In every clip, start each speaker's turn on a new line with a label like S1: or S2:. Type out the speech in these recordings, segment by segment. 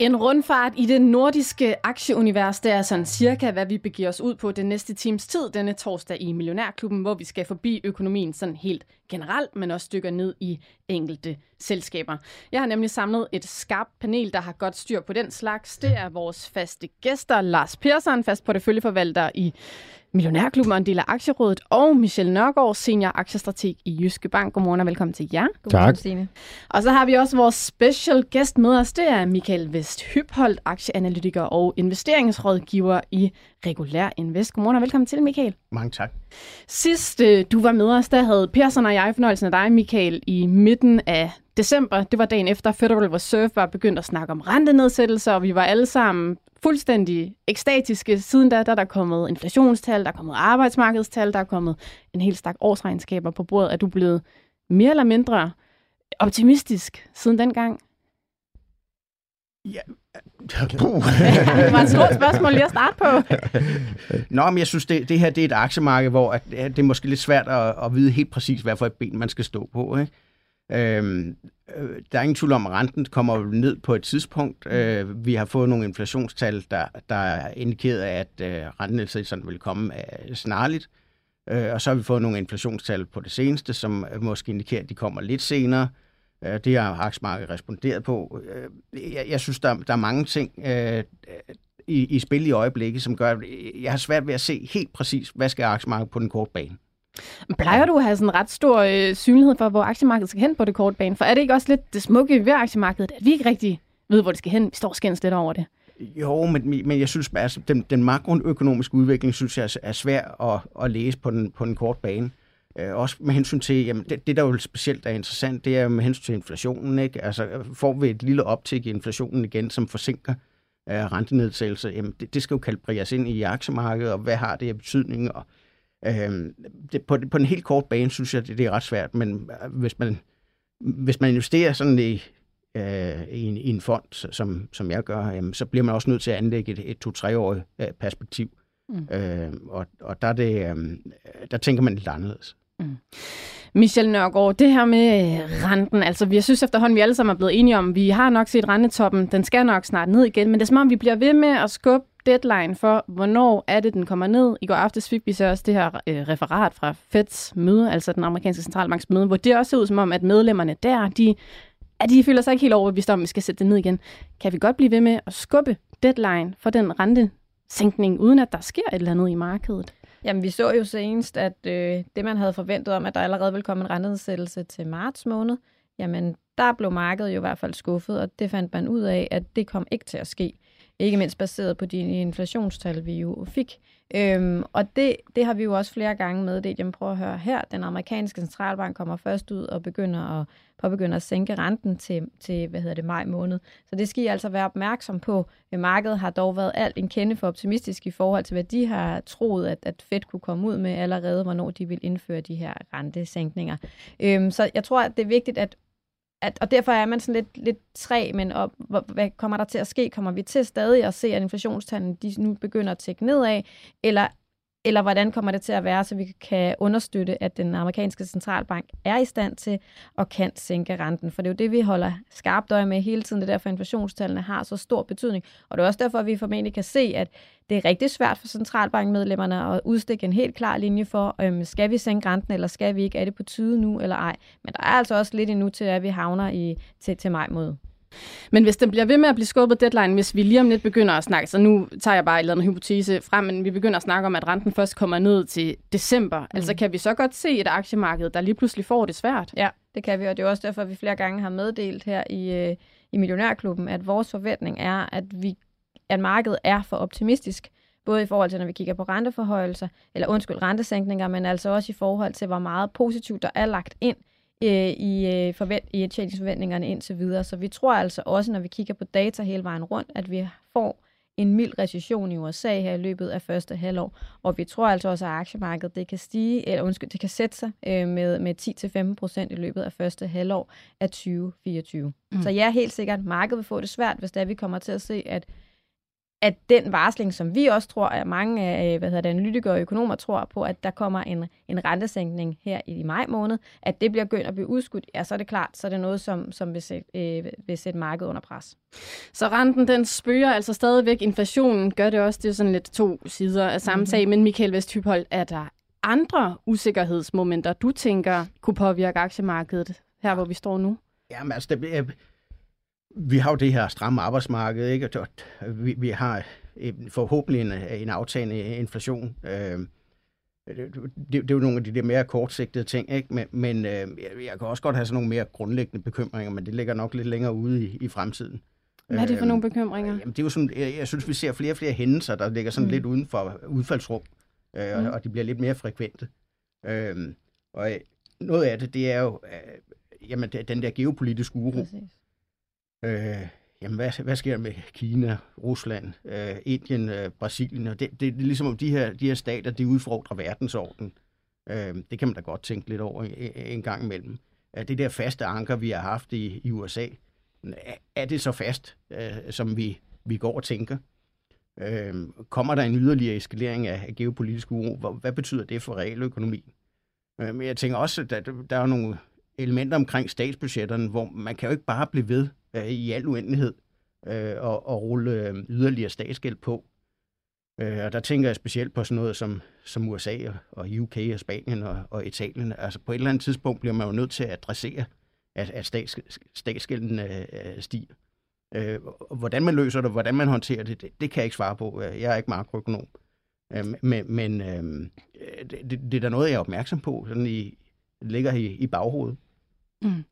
S1: En rundfart i det nordiske aktieunivers, det er sådan cirka, hvad vi begiver os ud på den næste times tid denne torsdag i Millionærklubben, hvor vi skal forbi økonomien sådan helt generelt, men også dykker ned i enkelte selskaber. Jeg har nemlig samlet et skarpt panel, der har godt styr på den slags. Det er vores faste gæster, Lars Persson, fast porteføljeforvalter i Millionærklubben og en del af Aktierådet, og Michelle Nørgaard, senior aktiestrateg i Jyske Bank. Godmorgen og velkommen til jer.
S2: Godmorgen, tak.
S1: Stine. Og så har vi også vores special guest med os. Det er Michael Vest Hypholdt, aktieanalytiker og investeringsrådgiver i Regulær Invest. Godmorgen og velkommen til, Michael.
S2: Mange tak.
S1: Sidst øh, du var med os, der havde Persson og jeg fornøjelsen af dig, Michael, i midten af december. Det var dagen efter Federal Reserve var begyndt at snakke om rentenedsættelser, og vi var alle sammen fuldstændig ekstatiske. Siden da, der er der kommet inflationstal, der er kommet arbejdsmarkedstal, der er kommet en helt stak årsregnskaber på bordet. Er du blevet mere eller mindre optimistisk siden dengang?
S2: Ja.
S1: det var et stort spørgsmål lige at starte på.
S2: Nå, men jeg synes, det, det her det er et aktiemarked, hvor at, det er måske lidt svært at, at vide helt præcis, hvad for et ben man skal stå på. Ikke? Øhm, øh, der er ingen tvivl om, at renten kommer ned på et tidspunkt. Øh, vi har fået nogle inflationstal, der, der er indikeret, at øh, rentenedsættelserne vil komme øh, snarligt. Øh, og så har vi fået nogle inflationstal på det seneste, som måske indikerer, at de kommer lidt senere. Øh, det har aktiemarkedet responderet på. Øh, jeg, jeg synes, der, der er mange ting øh, i, i spil i øjeblikket, som gør, at jeg har svært ved at se helt præcis, hvad skal aktiemarkedet på den korte bane.
S1: Plejer du at have sådan ret stor øh, synlighed for, hvor aktiemarkedet skal hen på det korte bane? For er det ikke også lidt det smukke ved aktiemarkedet, at vi ikke rigtig ved, hvor det skal hen? Vi står skændes lidt over det.
S2: Jo, men, men jeg synes, altså, den, den makroøkonomiske udvikling, synes jeg altså, er svær at, at læse på den, på den korte bane. Øh, også med hensyn til, jamen, det, det der jo specielt er interessant, det er med hensyn til inflationen. Ikke? Altså, får vi et lille optik i inflationen igen, som forsinker øh, rentenedsættelse, jamen, det, det skal jo kalibreres ind i aktiemarkedet, og hvad har det af betydning, og Øh, det, på, på en helt kort bane synes jeg, det, det er ret svært, men øh, hvis man, hvis man investerer sådan i, øh, i, en, i en fond, som, som jeg gør, jamen, så bliver man også nødt til at anlægge et, et to-treårigt øh, perspektiv. Mm. Øh, og og der, er det, øh, der tænker man lidt anderledes. Mm.
S1: Michel Nørgaard, det her med øh, renten, altså vi synes efterhånden, vi alle sammen er blevet enige om, vi har nok set rentetoppen, den skal nok snart ned igen, men det er som om, vi bliver ved med at skubbe deadline for, hvornår er det, den kommer ned. I går aftes fik vi så også det her øh, referat fra Feds møde, altså den amerikanske centralbanks møde, hvor det også ser ud som om, at medlemmerne der, de, at de føler sig ikke helt overbevist om, at vi skal sætte det ned igen. Kan vi godt blive ved med at skubbe deadline for den rentesænkning, uden at der sker et eller andet i markedet?
S3: Jamen, vi så jo senest, at øh, det, man havde forventet om, at der allerede ville komme en rentenedsættelse til marts måned, jamen, der blev markedet jo i hvert fald skuffet, og det fandt man ud af, at det kom ikke til at ske. Ikke mindst baseret på de inflationstal, vi jo fik. Øhm, og det, det har vi jo også flere gange meddelt. Jamen prøv at høre her. Den amerikanske centralbank kommer først ud og begynder at, påbegynder at sænke renten til, til hvad hedder det, maj måned. Så det skal I altså være opmærksom på. Øh, markedet har dog været alt en kende for optimistisk i forhold til, hvad de har troet, at, at Fed kunne komme ud med allerede, hvornår de vil indføre de her rentesænkninger. Øhm, så jeg tror, at det er vigtigt, at at, og derfor er man sådan lidt, lidt træ, men op, hvad kommer der til at ske? Kommer vi til stadig at se, at inflationstallene de nu begynder at tække nedad, eller eller hvordan kommer det til at være, så vi kan understøtte, at den amerikanske centralbank er i stand til at kan sænke renten. For det er jo det, vi holder skarpt øje med hele tiden. Det er derfor, inflationstallene har så stor betydning. Og det er også derfor, at vi formentlig kan se, at det er rigtig svært for centralbankmedlemmerne at udstikke en helt klar linje for, øhm, skal vi sænke renten, eller skal vi ikke? Er det på tide nu, eller ej? Men der er altså også lidt endnu til, at vi havner i, til, til maj måned.
S1: Men hvis den bliver ved med at blive skubbet deadline, hvis vi lige om lidt begynder at snakke, så nu tager jeg bare en eller anden hypotese frem, men vi begynder at snakke om, at renten først kommer ned til december. Mm. Altså kan vi så godt se et aktiemarked, der lige pludselig får det svært?
S3: Ja, det kan vi, og det er også derfor, at vi flere gange har meddelt her i, øh, i Millionærklubben, at vores forventning er, at, vi, at markedet er for optimistisk både i forhold til, når vi kigger på renteforhøjelser, eller undskyld, rentesænkninger, men altså også i forhold til, hvor meget positivt der er lagt ind øh, i, øh, forvent, i indtjeningsforventningerne indtil videre. Så vi tror altså også, når vi kigger på data hele vejen rundt, at vi får en mild recession i USA her i løbet af første halvår. Og vi tror altså også, at aktiemarkedet det kan stige, eller undskyld, det kan sætte sig øh, med, med 10-15 procent i løbet af første halvår af 2024. Mm. Så ja, helt sikkert, markedet vil få det svært, hvis der vi kommer til at se, at at den varsling, som vi også tror, at mange af hvad hedder det, analytikere og økonomer tror på, at der kommer en, en rentesænkning her i maj måned, at det bliver gønt at blive udskudt, ja, så er det klart, så er det noget, som, som vil, sætte, øh, vil sætte markedet under pres.
S1: Så renten, den spørger altså stadigvæk. Inflationen gør det også. Det er sådan lidt to sider af samme mm-hmm. sag. Men Michael Vesthyphold, er der andre usikkerhedsmomenter, du tænker kunne påvirke aktiemarkedet her, hvor vi står nu?
S2: Jamen altså, det, vi har jo det her stramme arbejdsmarked, ikke? Vi, vi har forhåbentlig en, en aftagende inflation. Øh, det, det, det er jo nogle af de der mere kortsigtede ting, ikke? men, men øh, jeg kan også godt have sådan nogle mere grundlæggende bekymringer, men det ligger nok lidt længere ude i, i fremtiden.
S1: Hvad er det for øh, nogle bekymringer?
S2: Jamen, det er jo sådan, jeg, jeg synes, vi ser flere og flere hændelser, der ligger sådan mm. lidt uden for udfaldsrum, øh, mm. og, og de bliver lidt mere frekvente. Øh, og noget af det, det er jo øh, jamen, den der geopolitiske uro. Præcis. Øh, jamen, hvad, hvad sker der med Kina, Rusland, øh, Indien, øh, Brasilien? Og det, det, det er ligesom om de her, de her stater, de udfordrer verdensordenen. Øh, det kan man da godt tænke lidt over en, en gang imellem. Øh, det der faste anker, vi har haft i, i USA, er det så fast, øh, som vi, vi går og tænker? Øh, kommer der en yderligere eskalering af, af geopolitisk uro? Hvad betyder det for realøkonomien? Øh, men jeg tænker også, at der, der er nogle elementer omkring statsbudgetterne, hvor man kan jo ikke bare blive ved øh, i al uendelighed øh, og, og rulle øh, yderligere statsgæld på. Øh, og der tænker jeg specielt på sådan noget som, som USA og UK og Spanien og, og Italien. Altså på et eller andet tidspunkt bliver man jo nødt til at adressere, at, at stats, statsgælden øh, øh stiger. Øh, hvordan man løser det, hvordan man håndterer det, det, det kan jeg ikke svare på. Øh, jeg er ikke makroøkonom. Øh, men men øh, øh det, det er da noget, jeg er opmærksom på, sådan i, ligger i, i baghovedet.
S1: Mm.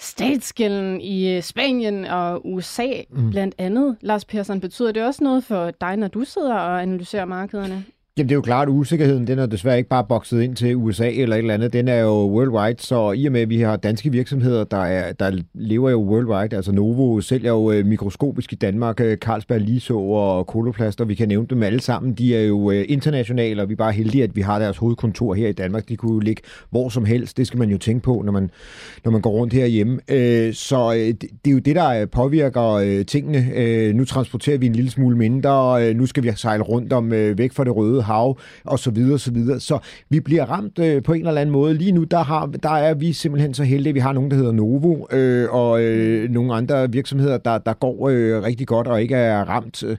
S1: Statsgælden i øh, Spanien og USA mm. blandt andet. Lars Persson, betyder det også noget for dig, når du sidder og analyserer markederne?
S4: Jamen det er jo klart, at usikkerheden den er desværre ikke bare bokset ind til USA eller et eller andet. Den er jo worldwide, så i og med, at vi har danske virksomheder, der, er, der lever jo worldwide, altså Novo sælger jo øh, mikroskopisk i Danmark, øh, Carlsberg Liso og Koloplast, og vi kan nævne dem alle sammen. De er jo øh, internationale, og vi er bare heldige, at vi har deres hovedkontor her i Danmark. De kunne jo ligge hvor som helst. Det skal man jo tænke på, når man, når man går rundt herhjemme. Øh, så øh, det er jo det, der øh, påvirker tingene. Nu transporterer vi en lille smule mindre. Nu skal vi sejle rundt om væk fra det røde hav, og så videre, og så videre. Så vi bliver ramt øh, på en eller anden måde. Lige nu, der, har, der er vi simpelthen så heldige, vi har nogen, der hedder Novo, øh, og øh, nogle andre virksomheder, der, der går øh, rigtig godt og ikke er ramt. Øh,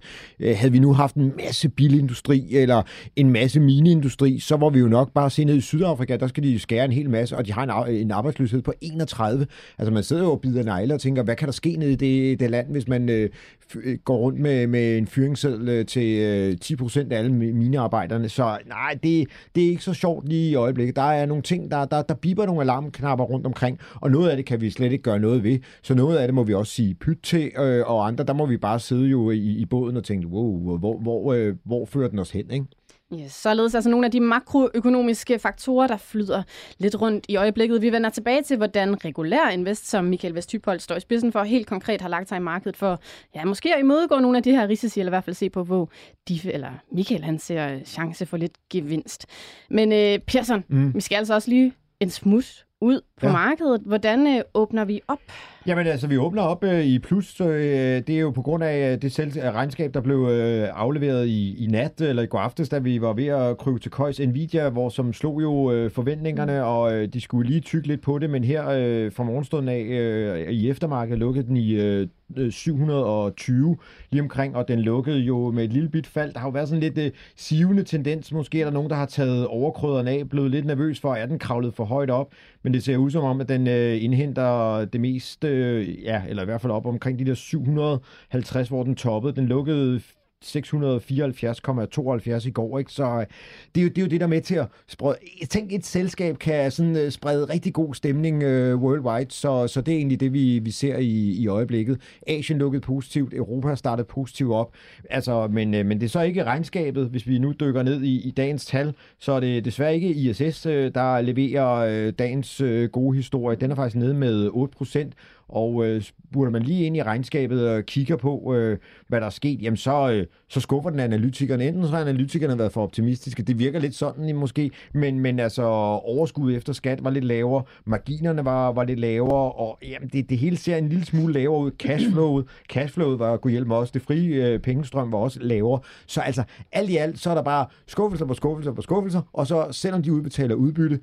S4: havde vi nu haft en masse bilindustri, eller en masse mineindustri, så var vi jo nok bare se ned i Sydafrika, der skal de skære en hel masse, og de har en, en arbejdsløshed på 31. Altså man sidder jo og bider negle og tænker, hvad kan der ske nede i det, det land, hvis man øh, Øh, går rundt med, med en fyringsseddel øh, til øh, 10% af alle minearbejderne. Så nej, det, det er ikke så sjovt lige i øjeblikket. Der er nogle ting, der, der, der biber nogle alarmknapper rundt omkring, og noget af det kan vi slet ikke gøre noget ved. Så noget af det må vi også sige pyt til, øh, og andre, der må vi bare sidde jo i, i båden og tænke, wow, hvor, hvor, øh, hvor fører den os hen, ikke?
S1: Yes, således altså nogle af de makroøkonomiske faktorer, der flyder lidt rundt i øjeblikket. Vi vender tilbage til, hvordan regulær invest, som Michael Vesthypold står i spidsen for, helt konkret har lagt sig i markedet for, ja, måske at imødegå nogle af de her risici, eller i hvert fald se på, hvor de, eller Michael, han ser chance for lidt gevinst. Men øh, Persson, mm. vi skal altså også lige en smus ud på ja. markedet. Hvordan øh, åbner vi op?
S4: Jamen altså, vi åbner op øh, i plus. Øh, det er jo på grund af øh, det selv, regnskab, der blev øh, afleveret i, i nat, eller i går aftes, da vi var ved at krybe til køjs Nvidia, hvor som slog jo øh, forventningerne, mm. og øh, de skulle lige tykke lidt på det, men her øh, fra morgenstunden af øh, i eftermarkedet lukkede den i øh, 720 lige omkring, og den lukkede jo med et lille bit fald. Der har jo været sådan lidt øh, sivende tendens. Måske er der nogen, der har taget overkrøderne af, blevet lidt nervøs for, at den kravlet for højt op, men det ser ud som om, at den øh, indhenter det meste, øh, ja, eller i hvert fald op omkring de der 750, hvor den toppede. Den lukkede 674,72 i går, ikke? Så øh, det er, jo, det er jo det, der er med til at sprede... Tænk, et selskab kan sådan øh, sprede rigtig god stemning øh, worldwide, så, så det er egentlig det, vi, vi ser i, i øjeblikket. Asien lukkede positivt, Europa startede positivt op, altså, men, øh, men det er så ikke regnskabet, hvis vi nu dykker ned i, i dagens tal, så er det desværre ikke ISS, øh, der leverer øh, dagens øh, gode historie. Den er faktisk nede med 8 procent, og øh, burde man lige ind i regnskabet og kigger på, øh, hvad der er sket, jamen så, øh, så skuffer den analytikerne. Enten så har analytikerne været for optimistiske, det virker lidt sådan måske, men, men altså overskud efter skat var lidt lavere, marginerne var, var lidt lavere, og jamen, det, det hele ser en lille smule lavere ud. Cashflowet, cashflowet var kunne hjælpe også, det frie øh, pengestrøm var også lavere. Så altså alt i alt, så er der bare skuffelser på skuffelser på skuffelser, og så selvom de udbetaler udbytte,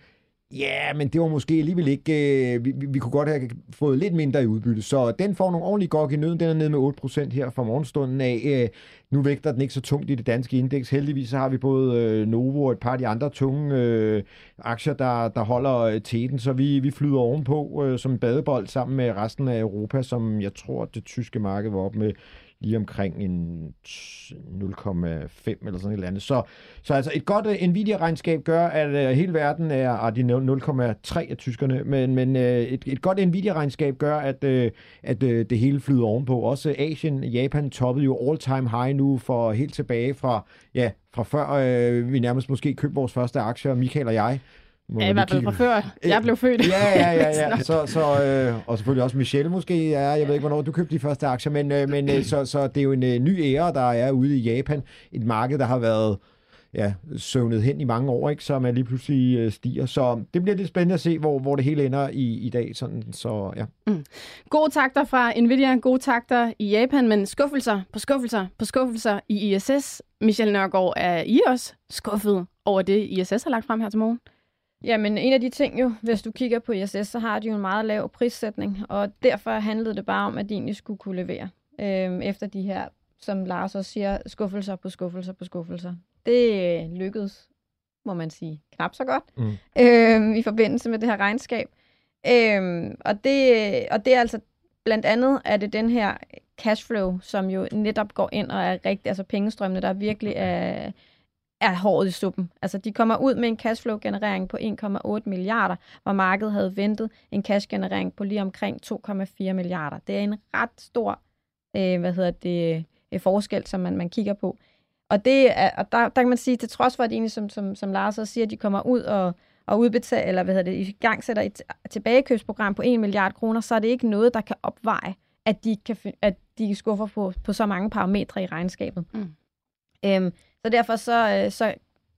S4: Ja, men det var måske alligevel ikke... Øh, vi, vi, vi kunne godt have fået lidt mindre i udbytte, så den får nogle ordentlige gok i nøden. Den er nede med 8% her fra morgenstunden af. Øh, nu vægter den ikke så tungt i det danske indeks. Heldigvis så har vi både øh, Novo og et par af de andre tunge øh, aktier, der, der holder øh, teten, så vi, vi flyder ovenpå øh, som badebold sammen med resten af Europa, som jeg tror, det tyske marked var op med lige omkring en 0,5 eller sådan et eller andet. Så, så altså et godt uh, Nvidia-regnskab gør, at uh, hele verden er, at de 0,3 af tyskerne, men, men uh, et, et godt Nvidia-regnskab gør, at, uh, at uh, det hele flyder ovenpå. Også Asien, Japan toppede jo all-time high nu for helt tilbage fra, ja, fra før uh, vi nærmest måske købte vores første aktier, Michael og jeg.
S1: Ja, i hvert fald fra før jeg blev født.
S4: Ja, ja, ja. ja. Så, så, øh, og selvfølgelig også Michelle måske. Ja, jeg ved ikke, hvornår du købte de første aktier, men, øh, men øh, så, så det er jo en øh, ny ære, der er ude i Japan. Et marked, der har været ja, søvnet hen i mange år, ikke, så man lige pludselig øh, stiger. Så det bliver lidt spændende at se, hvor, hvor det hele ender i, i dag. Sådan, så, ja.
S1: mm. Gode takter fra Nvidia, gode takter i Japan, men skuffelser på skuffelser på skuffelser i ISS. Michelle Nørgaard, er I også skuffet over det, ISS har lagt frem her til morgen?
S3: Jamen, en af de ting jo, hvis du kigger på ISS, så har de jo en meget lav prissætning, og derfor handlede det bare om, at de egentlig skulle kunne levere øh, efter de her, som Lars også siger, skuffelser på skuffelser på skuffelser. Det øh, lykkedes, må man sige, knap så godt mm. øh, i forbindelse med det her regnskab. Øh, og, det, og det er altså blandt andet, er det den her cashflow, som jo netop går ind og er rigtig, altså pengestrømmene, der virkelig er er hårdt i suppen. Altså, de kommer ud med en cashflow-generering på 1,8 milliarder, hvor markedet havde ventet en cash-generering på lige omkring 2,4 milliarder. Det er en ret stor øh, hvad hedder det, øh, forskel, som man, man kigger på. Og, det er, og der, der kan man sige, til trods for, at egentlig, som, som, som Lars også siger, at de kommer ud og, og udbetaler, eller hvad hedder det, i gang sætter et tilbagekøbsprogram på 1 milliard kroner, så er det ikke noget, der kan opveje, at de, kan, at de skuffer på, på så mange parametre i regnskabet. Mm. Øhm, så derfor så, øh, så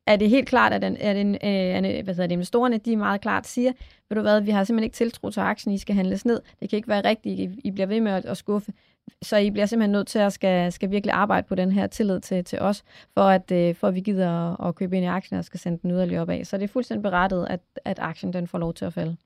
S3: er det helt klart, at, den, at en, øh, hvad hedder det, investorerne de meget klart siger, ved du hvad, vi har simpelthen ikke tiltro til aktien, I skal handles ned. Det kan ikke være rigtigt, I, I bliver ved med at, at skuffe. Så I bliver simpelthen nødt til at skal, skal virkelig arbejde på den her tillid til, til os, for at, øh, for at vi gider at, at købe ind i aktien og skal sende den yderligere opad. Så det er fuldstændig berettet, at, at aktien den får lov til at falde.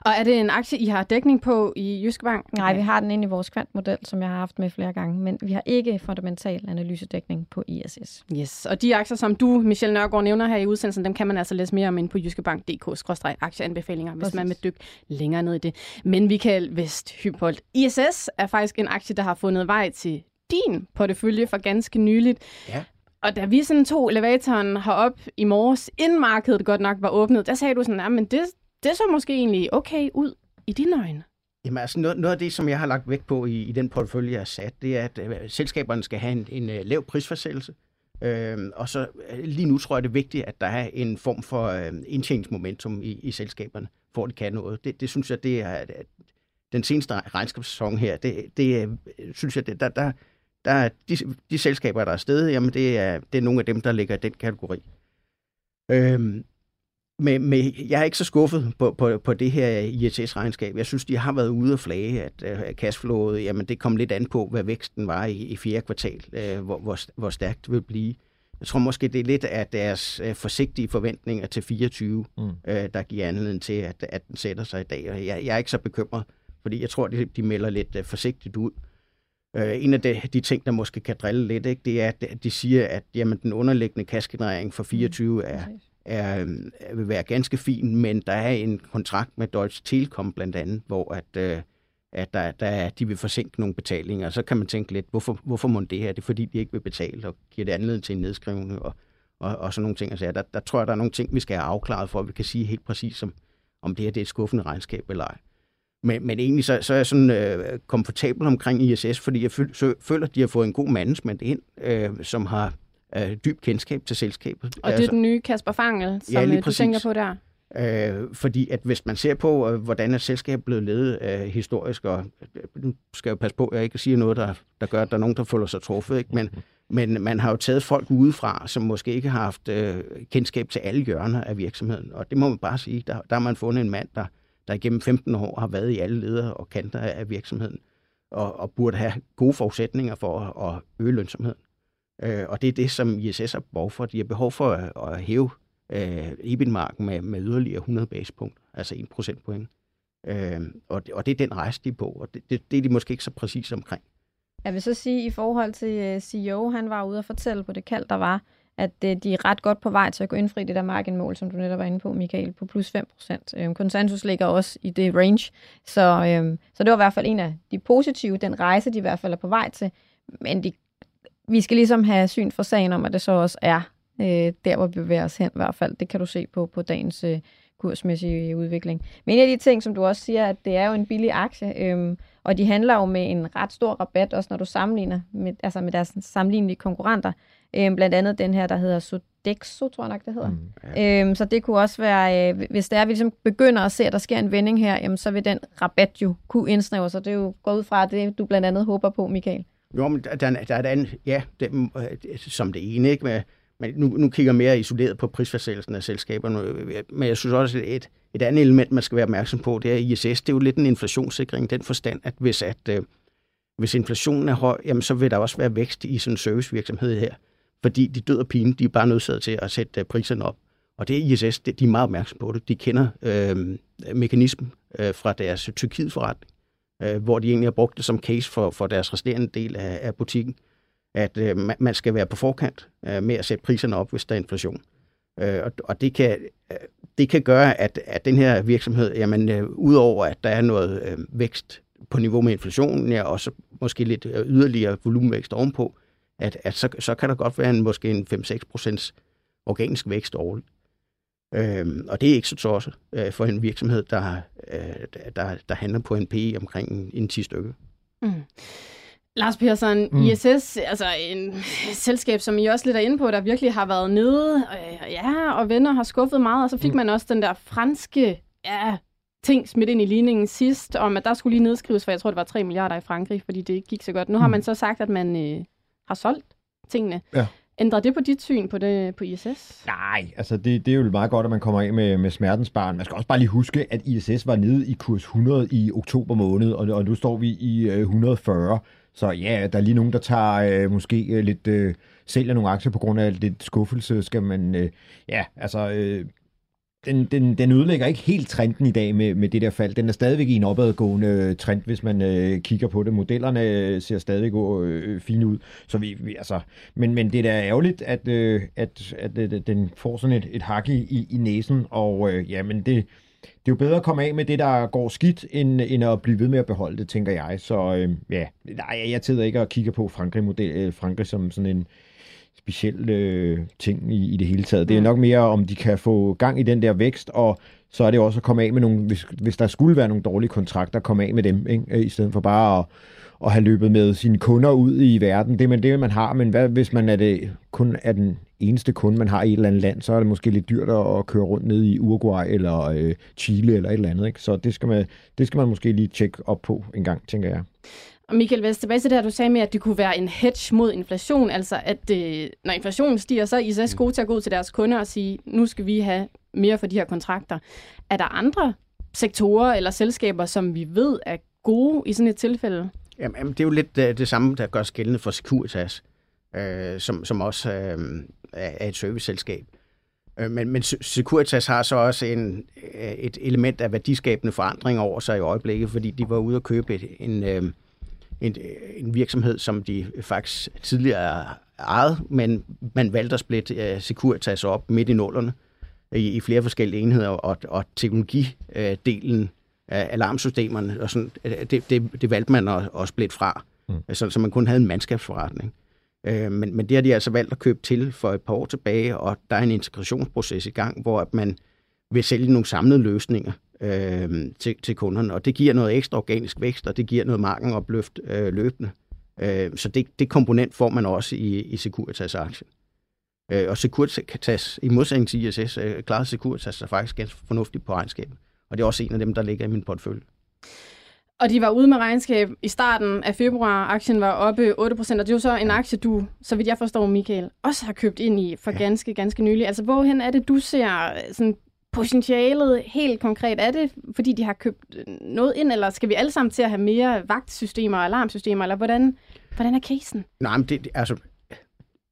S1: Og er det en aktie, I har dækning på i Jyske Bank?
S3: Nej, vi har den inde i vores kvantmodel, som jeg har haft med flere gange, men vi har ikke fundamental analysedækning på ISS.
S1: Yes, og de aktier, som du, Michelle Nørgaard, nævner her i udsendelsen, dem kan man altså læse mere om ind på jyskebank.dk-aktieanbefalinger, hvis man vil dykke længere ned i det. Men Michael Vesthypold, ISS er faktisk en aktie, der har fundet vej til din portefølje for ganske nyligt.
S2: Ja.
S1: Og da vi sådan tog elevatoren herop i morges, inden markedet godt nok var åbnet, der sagde du sådan, at men det, det så måske egentlig okay ud i dine øjne.
S2: Jamen altså noget, noget af det, som jeg har lagt vægt på i, i den portefølje, jeg har sat, det er, at uh, selskaberne skal have en, en uh, lav prisforsættelse. Uh, og så uh, lige nu tror jeg, det er vigtigt, at der er en form for uh, indtjeningsmomentum i, i selskaberne, for at de kan noget. Det, det synes jeg, det er den seneste regnskabssæson her, det, det synes jeg, det, der, der, der de, de selskaber, der er stedet, jamen det er, det er nogle af dem, der ligger i den kategori. Uh, med, med, jeg er ikke så skuffet på, på, på det her ISS-regnskab. Jeg synes, de har været ude og flage, at uh, cashflowet, jamen det kom lidt an på, hvad væksten var i, i fjerde kvartal, uh, hvor, hvor, hvor stærkt det vil blive. Jeg tror måske, det er lidt af deres uh, forsigtige forventninger til 24, mm. uh, der giver anledning til, at, at den sætter sig i dag. Og jeg, jeg er ikke så bekymret, fordi jeg tror, de, de melder lidt uh, forsigtigt ud. Uh, en af de, de ting, der måske kan drille lidt, ikke, det er, at de siger, at jamen, den underliggende kaskenerering for 24 mm. er, er, øh, vil være ganske fin, men der er en kontrakt med Deutsche Telekom blandt andet, hvor at, øh, at der, der, de vil forsinke nogle betalinger. Så kan man tænke lidt, hvorfor, hvorfor må det her? Det er fordi, de ikke vil betale, og giver det anledning til en nedskrivning og, og, og sådan nogle ting. Altså, der, der tror jeg, der er nogle ting, vi skal have afklaret, for at vi kan sige helt præcis, om, om det her det er et skuffende regnskab eller ej. Men, men egentlig så, så er jeg sådan øh, komfortabel omkring ISS, fordi jeg føler, at de har fået en god management ind, øh, som har øh, dyb kendskab til selskabet.
S1: Og det er altså, den nye Kasper Fangel, som ja, øh, du tænker på der?
S2: Øh, fordi at hvis man ser på, øh, hvordan er selskabet blevet ledet øh, historisk, og øh, nu skal jeg passe på, at jeg ikke siger noget, der, der gør, at der er nogen, der føler sig truffet, ikke? Men, men man har jo taget folk udefra, som måske ikke har haft øh, kendskab til alle hjørner af virksomheden. Og det må man bare sige, der, der har man fundet en mand, der, der igennem 15 år har været i alle ledere og kanter af virksomheden, og, og burde have gode forudsætninger for at, at øge lønsomheden. Øh, og det er det, som ISS har behov for. De har behov for at, at hæve øh, EBIT-marken med, med yderligere 100 basispunkter, altså 1 procentpoint. Øh, og, det, og det er den rejse, de er på, og det, det, det er de måske ikke så præcis omkring.
S3: Jeg vil så sige, i forhold til øh, CEO, han var ude og fortælle på det kald, der var, at øh, de er ret godt på vej til at gå indfri det der marginmål, som du netop var inde på, Michael, på plus 5 procent. Øhm, konsensus ligger også i det range, så, øhm, så det var i hvert fald en af de positive, den rejse, de i hvert fald er på vej til. Men de, vi skal ligesom have syn for sagen om, at det så også er øh, der, hvor vi bevæger os hen i hvert fald. Det kan du se på, på dagens øh, kursmæssige udvikling. Men en af de ting, som du også siger, at det er jo en billig aktie, øhm, og de handler jo med en ret stor rabat, også når du sammenligner med, altså med deres sammenlignelige konkurrenter. Øhm, blandt andet den her, der hedder Sodexo, tror jeg nok, det hedder. Mm, ja. øhm, så det kunne også være, øh, hvis det er, at vi ligesom begynder at se, at der sker en vending her, jamen, så vil den rabat jo kunne indsnævre sig. Det er jo gået ud fra det, du blandt andet håber på, Michael.
S2: Jo, men der, der, der er et andet, ja, det, øh, som det ene, ikke? Med, men nu, nu kigger jeg mere isoleret på prisfastsættelsen af selskaberne, men jeg synes også, at et, et andet element, man skal være opmærksom på, det er ISS. Det er jo lidt en inflationssikring, den forstand, at hvis, at, øh, hvis inflationen er høj, jamen, så vil der også være vækst i sådan en servicevirksomhed her. Fordi de døde pine, de er bare nødt til at sætte øh, priserne op. Og det er ISS, det, de er meget opmærksomme på det. De kender øh, mekanismen øh, fra deres Tyrkiet-forretning, øh, hvor de egentlig har brugt det som case for, for deres resterende del af, af butikken at øh, man skal være på forkant øh, med at sætte priserne op, hvis der er inflation. Øh, og, og det kan, øh, det kan gøre, at, at den her virksomhed, jamen, øh, udover at der er noget øh, vækst på niveau med inflationen, ja, og så måske lidt øh, yderligere volumenvækst ovenpå, at, at så, så kan der godt være en, måske en 5-6 procents organisk vækst årligt. Øhm, og det er ikke så tosset øh, for en virksomhed, der, øh, der, der handler på en PE omkring en, en 10 stykke. Mm.
S1: Lars Persson, mm. ISS, altså en selskab, som I også lidt er inde på, der virkelig har været nede, øh, ja, og venner har skuffet meget, og så fik mm. man også den der franske, ja, ting smidt ind i ligningen sidst, om at der skulle lige nedskrives, for jeg tror, det var 3 milliarder i Frankrig, fordi det ikke gik så godt. Nu har mm. man så sagt, at man øh, har solgt tingene. Ja. Ændrer det på dit syn på, det, på ISS?
S4: Nej, altså det, det er jo meget godt, at man kommer af med, med smertens barn. Man skal også bare lige huske, at ISS var nede i kurs 100 i oktober måned, og, og nu står vi i øh, 140. Så ja, der er lige nogen, der tager øh, måske øh, lidt, øh, sælger nogle aktier på grund af lidt skuffelse, skal man, øh, ja, altså, øh, den, den, den ødelægger ikke helt trenden i dag med, med det der fald. Den er stadigvæk i en opadgående øh, trend, hvis man øh, kigger på det. Modellerne øh, ser stadigvæk øh, fine ud. Så vi, vi, altså, men, men det er da ærgerligt, at, øh, at, at, øh, at den får sådan et, et hak i, i næsen, og øh, ja, men det, det er jo bedre at komme af med det, der går skidt, end, end at blive ved med at beholde det, tænker jeg. Så øh, ja, nej, jeg tider ikke at kigge på Frankrig-model, øh, Frankrig som sådan en speciel øh, ting i, i det hele taget. Det er mm. nok mere, om de kan få gang i den der vækst, og så er det også at komme af med nogle, hvis, hvis der skulle være nogle dårlige kontrakter, komme af med dem, ikke? Øh, i stedet for bare at, at have løbet med sine kunder ud i verden. Det er det, man har, men hvad, hvis man er det, kun er den eneste kunde, man har i et eller andet land, så er det måske lidt dyrt at køre rundt ned i Uruguay eller øh, Chile eller et eller andet. Ikke? Så det skal, man, det skal man måske lige tjekke op på en gang, tænker jeg.
S1: Og Michael Vest, tilbage til det her, du sagde med, at det kunne være en hedge mod inflation, altså at øh, når inflationen stiger, så er ISS gode til at gå ud til deres kunder og sige, nu skal vi have mere for de her kontrakter. Er der andre sektorer eller selskaber, som vi ved er gode i sådan et tilfælde?
S2: Jamen, det er jo lidt det, øh, det samme, der gør skældende for Securitas, øh, som, som også øh, er et serviceselskab. Øh, men, men Securitas har så også en, øh, et element af værdiskabende forandring over sig i øjeblikket, fordi de var ude at købe en, en, en, en virksomhed, som de faktisk tidligere ejet, men man valgte at splitte Securitas op midt i nullerne i, i flere forskellige enheder, og, og teknologidelen alarmsystemerne, og sådan, det, det, det valgte man at, at splitte fra, mm. så, så man kun havde en mandskabsforretning. Øh, men, men det har de altså valgt at købe til for et par år tilbage, og der er en integrationsproces i gang, hvor man vil sælge nogle samlede løsninger øh, til, til kunderne, og det giver noget ekstra organisk vækst, og det giver noget markenopløft øh, løbende. Øh, så det, det komponent får man også i, i Securitas-aktien. Øh, og Securitas, i modsætning til ISS, øh, klarede Securitas sig faktisk ganske fornuftigt på regnskabet. Og det er også en af dem, der ligger i min portefølje.
S1: Og de var ude med regnskab i starten af februar. Aktien var oppe 8%, og det er jo så en aktie, du, så vidt jeg forstår, Michael, også har købt ind i for ja. ganske, ganske nylig. Altså, hvorhen er det, du ser sådan potentialet helt konkret? Er det, fordi de har købt noget ind, eller skal vi alle sammen til at have mere vagtsystemer og alarmsystemer, eller hvordan, hvordan er casen?
S2: Nej, men det, altså,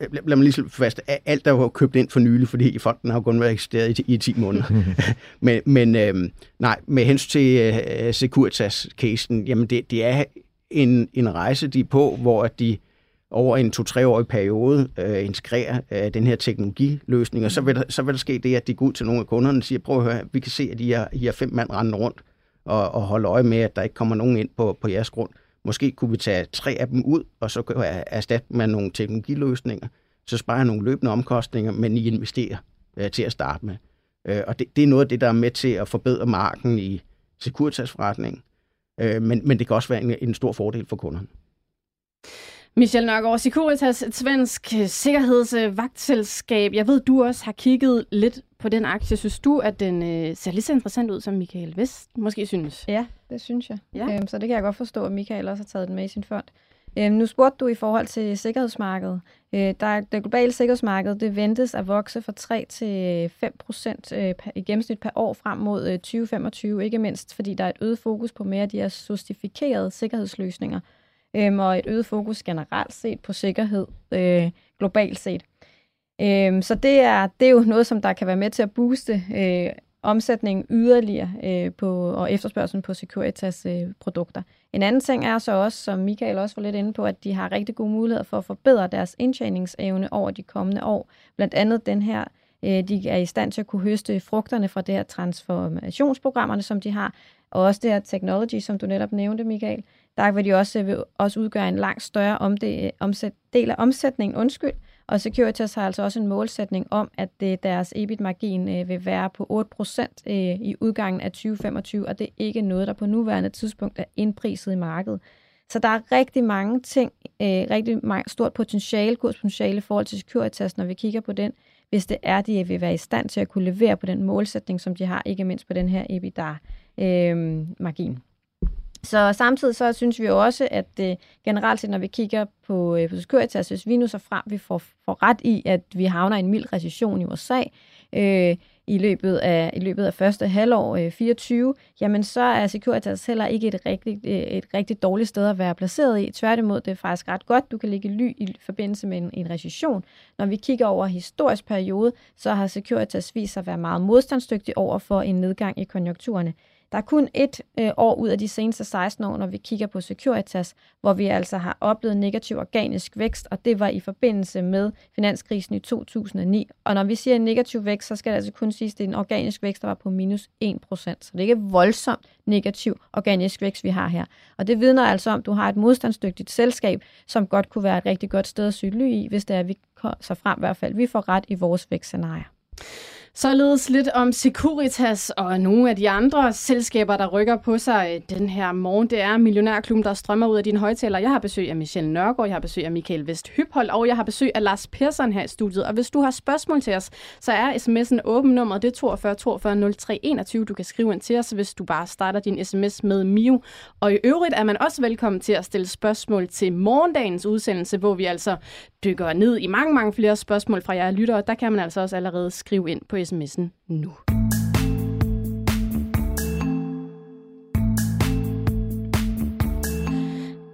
S2: lad, lad mig lige slå fast, alt der var købt ind for nylig, fordi fonden har kun været eksisteret i, i 10 måneder. men men øh, nej, med hensyn til uh, Securitas-casen, jamen det, det er en, en rejse, de er på, hvor de over en to-treårig periode øh, integrerer øh, den her teknologiløsning, og så vil, der, så vil der ske det, at de går ud til nogle af kunderne og siger, prøv at høre, vi kan se, at I har, I har fem mand rendende rundt og, og holde øje med, at der ikke kommer nogen ind på, på jeres grund. Måske kunne vi tage tre af dem ud, og så erstatte med nogle teknologiløsninger. Så sparer nogle løbende omkostninger, men I investerer øh, til at starte med. Øh, og det, det er noget af det, der er med til at forbedre marken i Securitas-forretningen. Øh, men, men det kan også være en, en stor fordel for kunderne.
S1: Michel Nørgaard, Securitas, et svensk sikkerhedsvagtselskab. Jeg ved, du også har kigget lidt på den aktie. Synes du, at den øh, ser lige så interessant ud, som Michael Vest måske synes?
S3: Ja, det synes jeg. Ja. Øhm, så det kan jeg godt forstå, at Michael også har taget den med i sin fond. Øhm, nu spurgte du i forhold til sikkerhedsmarkedet. Øh, der, det globale sikkerhedsmarked det ventes at vokse fra 3 til 5 procent øh, i gennemsnit per år frem mod øh, 2025, ikke mindst fordi der er et øget fokus på mere af de her sostifikerede sikkerhedsløsninger, øhm, og et øget fokus generelt set på sikkerhed øh, globalt set. Øhm, så det er, det er jo noget, som der kan være med til at booste øh, omsætningen yderligere øh, på, og efterspørgselen på Securitas øh, produkter. En anden ting er så også, som Michael også var lidt inde på, at de har rigtig gode muligheder for at forbedre deres indtjeningsevne over de kommende år. Blandt andet den her, øh, de er i stand til at kunne høste frugterne fra det her transformationsprogrammerne, som de har, og også det her technology, som du netop nævnte, Michael. Der vil de også, øh, vil også udgøre en langt større omsæt, del af omsætningen, undskyld, og Securitas har altså også en målsætning om, at det, deres EBIT-margin øh, vil være på 8% øh, i udgangen af 2025, og det er ikke noget, der på nuværende tidspunkt er indpriset i markedet. Så der er rigtig mange ting, øh, rigtig mange, stort potentiale, kurspotentiale i forhold til Securitas, når vi kigger på den, hvis det er, de øh, vil være i stand til at kunne levere på den målsætning, som de har, ikke mindst på den her EBITDA-margin. Øh, så samtidig så synes vi jo også, at øh, generelt set, når vi kigger på, øh, på Securitas, hvis vi nu så frem, vi får, får ret i, at vi havner i en mild recession i USA øh, i, løbet af, i løbet af første halvår øh, 24, jamen så er Securitas heller ikke et rigtig, øh, et rigtig dårligt sted at være placeret i. Tværtimod, det er faktisk ret godt. Du kan ligge ly i forbindelse med en, en recession. Når vi kigger over historisk periode, så har Securitas vist sig at være meget modstandsdygtig over for en nedgang i konjunkturerne. Der er kun et øh, år ud af de seneste 16 år, når vi kigger på Securitas, hvor vi altså har oplevet negativ organisk vækst, og det var i forbindelse med finanskrisen i 2009. Og når vi siger negativ vækst, så skal det altså kun siges, at det er en organisk vækst, der var på minus 1%. Så det er ikke voldsomt negativ organisk vækst, vi har her. Og det vidner altså om, at du har et modstandsdygtigt selskab, som godt kunne være et rigtig godt sted at søge ly i, hvis det er, at vi så frem i hvert fald, vi får ret i vores vækstscenarier.
S1: Således lidt om Securitas og nogle af de andre selskaber, der rykker på sig øh, den her morgen. Det er Millionærklubben, der strømmer ud af dine højtaler. Jeg har besøg af Michelle Nørgaard, jeg har besøg af Michael Vest Hyphold, og jeg har besøg af Lars Persson her i studiet. Og hvis du har spørgsmål til os, så er sms'en åben nummer, det er 42 42 03 21. Du kan skrive ind til os, hvis du bare starter din sms med Mio. Og i øvrigt er man også velkommen til at stille spørgsmål til morgendagens udsendelse, hvor vi altså dykker ned i mange, mange flere spørgsmål fra jer lyttere. Der kan man altså også allerede skrive ind på sms'en nu.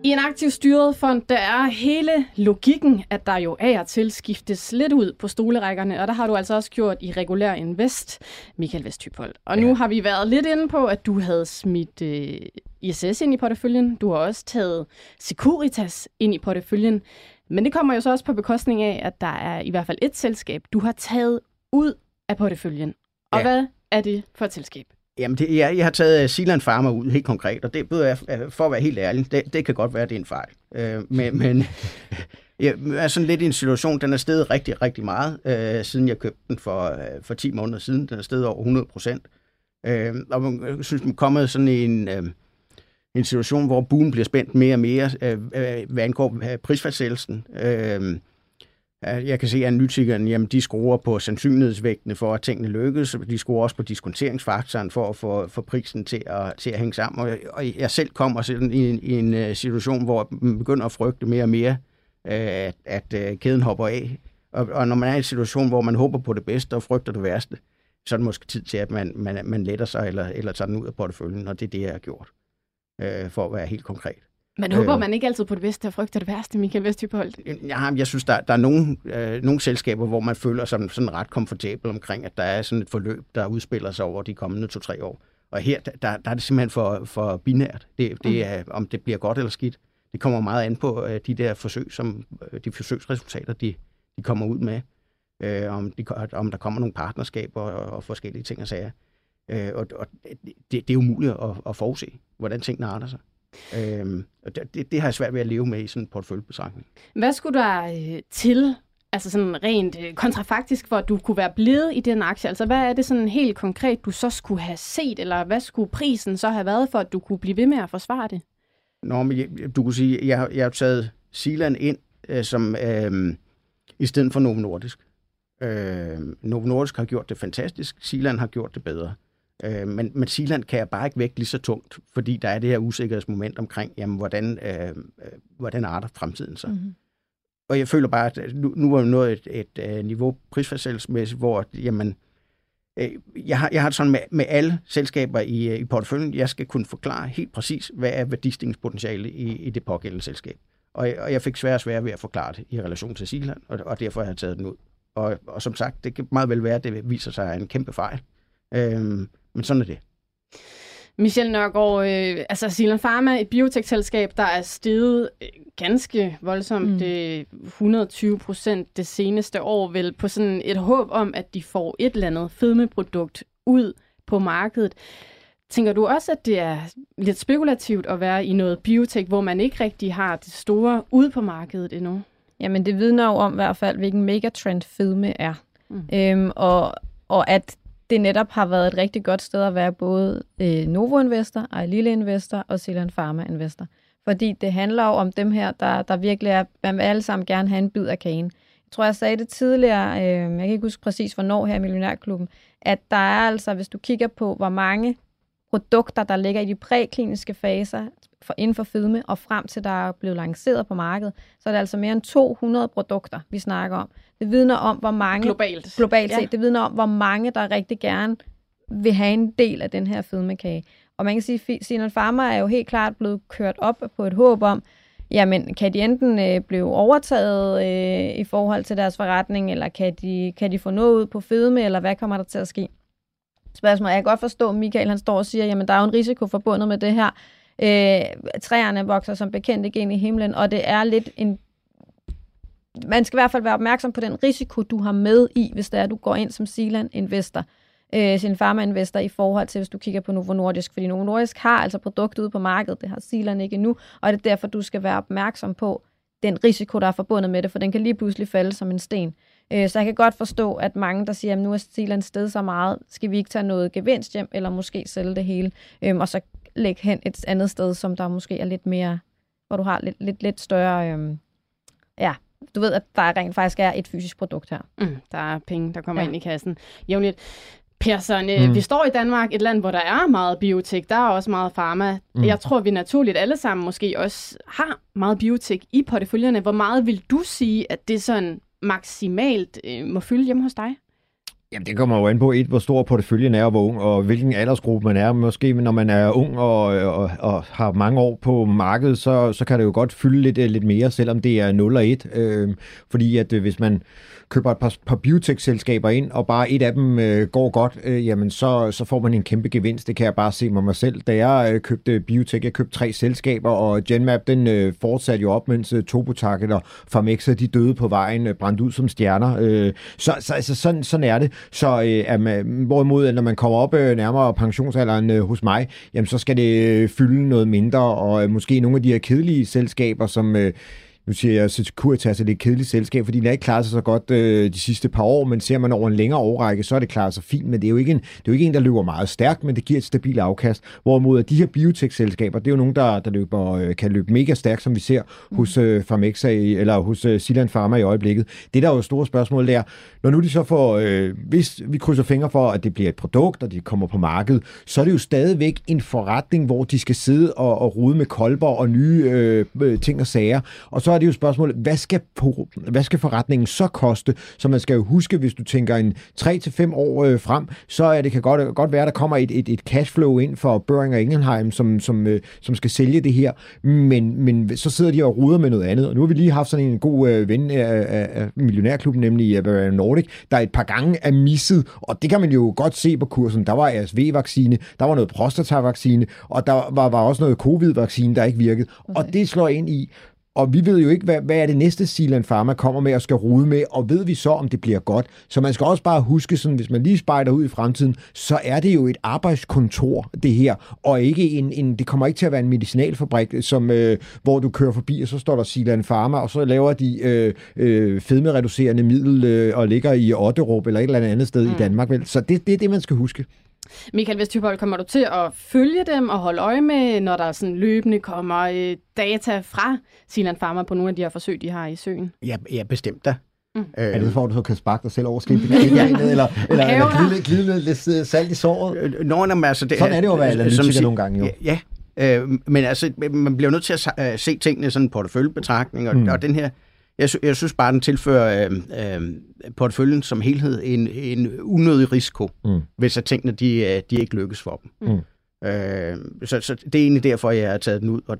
S1: I en aktiv styret fond, der er hele logikken, at der jo af og til skiftes lidt ud på stolerækkerne, og der har du altså også gjort i regulær invest, Michael Vesthypold. Og nu ja. har vi været lidt inde på, at du havde smidt øh, ISS ind i porteføljen. Du har også taget Securitas ind i porteføljen. Men det kommer jo så også på bekostning af, at der er i hvert fald et selskab, du har taget ud af porteføljen. Og ja. hvad er det for et selskab?
S2: Jamen, det, jeg, jeg har taget Silan Pharma ud helt konkret, og det bøder jeg, for at være helt ærlig, det, det kan godt være, at det er en fejl. Øh, men men jeg er sådan lidt i en situation, den er steget rigtig, rigtig meget, øh, siden jeg købte den for, øh, for 10 måneder siden. Den er steget over 100 procent. Øh, og man synes, man er kommet sådan i en, øh, en situation, hvor buen bliver spændt mere og mere, øh, øh hvad angår øh, prisfastsættelsen. Øhm, øh, jeg kan se, at analytikerne jamen, de skruer på sandsynlighedsvægtene for, at tingene lykkes. De skruer også på diskonteringsfaktoren for at få for prisen til at, til at hænge sammen. Og og jeg selv kommer sådan i en, i en øh, situation, hvor man begynder at frygte mere og mere, øh, at, at øh, kæden hopper af. Og, og når man er i en situation, hvor man håber på det bedste og frygter det værste, så er det måske tid til, at man, man, man letter sig eller, eller tager den ud af porteføljen, og det er det, jeg har gjort, øh, for at være helt konkret.
S1: Men håber øh, man ikke altid på det bedste og frygter det værste, Michael Vesthypholdt?
S2: Ja, jeg synes, der, der er nogle, øh, nogle selskaber, hvor man føler sig sådan ret komfortabel omkring, at der er sådan et forløb, der udspiller sig over de kommende to-tre år. Og her, der, der er det simpelthen for, for binært. Det, det mm. er, om det bliver godt eller skidt. Det kommer meget an på øh, de der forsøg, som øh, de forsøgsresultater, de, de kommer ud med. Øh, om, de, om der kommer nogle partnerskaber og, og forskellige ting og sager. Øh, og, og det, det er umuligt at, at forudse, hvordan tingene arter sig. Øhm, og det, det har jeg svært ved at leve med i sådan en porteføljebetragtning.
S1: Hvad skulle der øh, til, altså sådan rent øh, kontrafaktisk, for at du kunne være blevet i den aktie? Altså hvad er det sådan helt konkret, du så skulle have set, eller hvad skulle prisen så have været, for at du kunne blive ved med at forsvare det?
S2: Nå, men jeg, du kunne sige, jeg, jeg har taget Silan ind øh, som øh, i stedet for Novo Nordisk. Øh, Novo Nordisk har gjort det fantastisk, Silan har gjort det bedre. Øh, men, men Sealand kan jeg bare ikke vægte lige så tungt, fordi der er det her usikkerhedsmoment omkring, jamen, hvordan, øh, øh hvordan arter fremtiden så. Mm-hmm. Og jeg føler bare, at nu, nu er vi nået et, et, et øh, niveau prisfastsættelsesmæssigt, hvor jamen, øh, jeg, har, jeg har sådan med, med alle selskaber i, øh, i porteføljen, jeg skal kunne forklare helt præcis, hvad er værdistigningspotentiale i, i det pågældende selskab. Og, og jeg fik svært og svært ved at forklare det i relation til Sealand, og, og derfor har jeg taget den ud. Og, og som sagt, det kan meget vel være, at det viser sig en kæmpe fejl. Øhm, men sådan er det.
S1: Michel Nørgaard, øh, altså Silan Pharma, et biotekselskab, der er steget øh, ganske voldsomt, mm. det 120 procent det seneste år, vel på sådan et håb om, at de får et eller andet fedmeprodukt ud på markedet. Tænker du også, at det er lidt spekulativt at være i noget biotek, hvor man ikke rigtig har det store ude på markedet endnu?
S3: Jamen, det vidner jo om i hvert fald, hvilken megatrend fedme er. Mm. Øhm, og, og at det netop har været et rigtig godt sted at være både øh, Novo Investor, Lille Investor og Zealand Pharma Investor. Fordi det handler jo om dem her, der, der virkelig er, man vil alle sammen gerne have en bid af kagen. Jeg tror, jeg sagde det tidligere, øh, jeg kan ikke huske præcis hvornår her i Millionærklubben, at der er altså, hvis du kigger på, hvor mange produkter, der ligger i de prækliniske faser for, inden for fedme, og frem til der er blevet lanceret på markedet, så er det altså mere end 200 produkter, vi snakker om. Det vidner om, hvor mange...
S1: Globalt.
S3: Globalt set. Ja. Det vidner om, hvor mange, der rigtig gerne vil have en del af den her fedmekage. Og man kan sige, at Sinan Pharma er jo helt klart blevet kørt op på et håb om, jamen kan de enten øh, blive overtaget øh, i forhold til deres forretning, eller kan de, kan de få noget ud på fedme, eller hvad kommer der til at ske? Spørgsmål. Jeg kan godt forstå, at Michael han står og siger, jamen der er jo en risiko forbundet med det her. Øh, træerne vokser som bekendt ikke ind i himlen, og det er lidt en man skal i hvert fald være opmærksom på den risiko, du har med i, hvis det er, at du går ind som Sealand-investor, øh, sin pharma-investor i forhold til, hvis du kigger på Novo Nordisk. Fordi Novo Nordisk har altså produktet ude på markedet, det har Sealand ikke endnu, og det er derfor, du skal være opmærksom på den risiko, der er forbundet med det, for den kan lige pludselig falde som en sten. Øh, så jeg kan godt forstå, at mange, der siger, at nu er Sealand sted så meget, skal vi ikke tage noget gevinst hjem, eller måske sælge det hele, øh, og så lægge hen et andet sted, som der måske er lidt mere, hvor du har lidt, lidt, lidt større, øh, ja, du ved, at der rent faktisk er et fysisk produkt her.
S1: Mm, der er penge, der kommer ja. ind i kassen jævnligt. Persson, øh, mm. vi står i Danmark, et land, hvor der er meget biotek, der er også meget farma. Mm. Jeg tror, vi naturligt alle sammen måske også har meget biotek i porteføljerne. Hvor meget vil du sige, at det sådan maksimalt øh, må fylde hjemme hos dig?
S4: Jamen, det kommer jo an på et, hvor stor porteføljen er, og hvor ung, og hvilken aldersgruppe man er. Måske når man er ung og, og, og har mange år på markedet, så, så kan det jo godt fylde lidt, lidt mere, selvom det er 0 og 1. Øh, fordi at øh, hvis man køber et par, par biotech-selskaber ind, og bare et af dem øh, går godt, øh, jamen så, så får man en kæmpe gevinst. Det kan jeg bare se med mig selv. Da jeg øh, købte biotech, jeg købte tre selskaber, og Genmap, den øh, fortsatte jo op, mens øh, Topotaket og Farmexa, de døde på vejen, øh, brændt ud som stjerner. Øh, så så altså, sådan, sådan er det. Så øh, at man, hvorimod, når man kommer op øh, nærmere pensionsalderen øh, hos mig, jamen så skal det øh, fylde noget mindre, og øh, måske nogle af de her kedelige selskaber, som... Øh, nu siger jeg, at Securitas er det et kedeligt selskab, fordi den er ikke klaret sig så godt øh, de sidste par år, men ser man over en længere årrække, så er det klaret sig fint, men det er jo ikke en, det er jo ikke en der løber meget stærkt, men det giver et stabilt afkast. Hvorimod at de her biotech-selskaber, det er jo nogen, der, der løber, øh, kan løbe mega stærkt, som vi ser hos øh, Pharmexa, eller hos øh, Silan Pharma i øjeblikket. Det der er jo store spørgsmål der, når nu de så får, øh, hvis vi krydser fingre for, at det bliver et produkt, og de kommer på markedet, så er det jo stadigvæk en forretning, hvor de skal sidde og, og rode med kolber og nye øh, øh ting og sager. Og så er det jo spørgsmålet, hvad skal, hvad skal forretningen så koste? Så man skal jo huske, hvis du tænker en 3-5 år øh, frem, så er det kan godt, godt være, at der kommer et, et, et cashflow ind for Børing og Ingenheim, som, som, øh, som skal sælge det her. Men, men så sidder de og ruder med noget andet. Og nu har vi lige haft sådan en god øh, ven af, af, af millionærklubben, nemlig Bavarian Nordic, der et par gange er misset. Og det kan man jo godt se på kursen. Der var RSV-vaccine, der var noget prostatavaccine, og der var, var også noget covid-vaccine, der ikke virkede. Okay. Og det slår ind i, og vi ved jo ikke, hvad, hvad er det næste Silan Pharma kommer med og skal rude med, og ved vi så, om det bliver godt. Så man skal også bare huske, sådan, hvis man lige spejder ud i fremtiden, så er det jo et arbejdskontor, det her, og ikke en, en det kommer ikke til at være en medicinalfabrik, som, øh, hvor du kører forbi, og så står der Silan Pharma, og så laver de øh, øh, fedmereducerende middel øh, og ligger i Otterup eller et eller andet sted mm. i Danmark. Vel? Så det, det er det, man skal huske.
S1: Michael Vesthybold, kommer du til at følge dem og holde øje med, når der sådan løbende kommer øh, data fra Silan Pharma på nogle af de her forsøg, de har i søen?
S2: Ja, ja bestemt da.
S4: Mm. Øh, er det for, at du så kan sparke dig selv over skibet? eller, eller, eller, eller glide, glide lidt øh, salt i såret?
S2: Øh, Nå, men altså, det,
S4: Sådan er det jo at være analytiker nogle gange. Jo.
S2: Ja, ja. Øh, men altså, man bliver nødt til at se tingene sådan en porteføljebetragtning, og, mm. og den her jeg, jeg synes bare, den tilfører øh, øh, porteføljen som helhed en, en unødig risiko, mm. hvis at tingene de, øh, de ikke lykkes for dem. Mm. Øh, så, så det er egentlig derfor, jeg har taget den ud. Og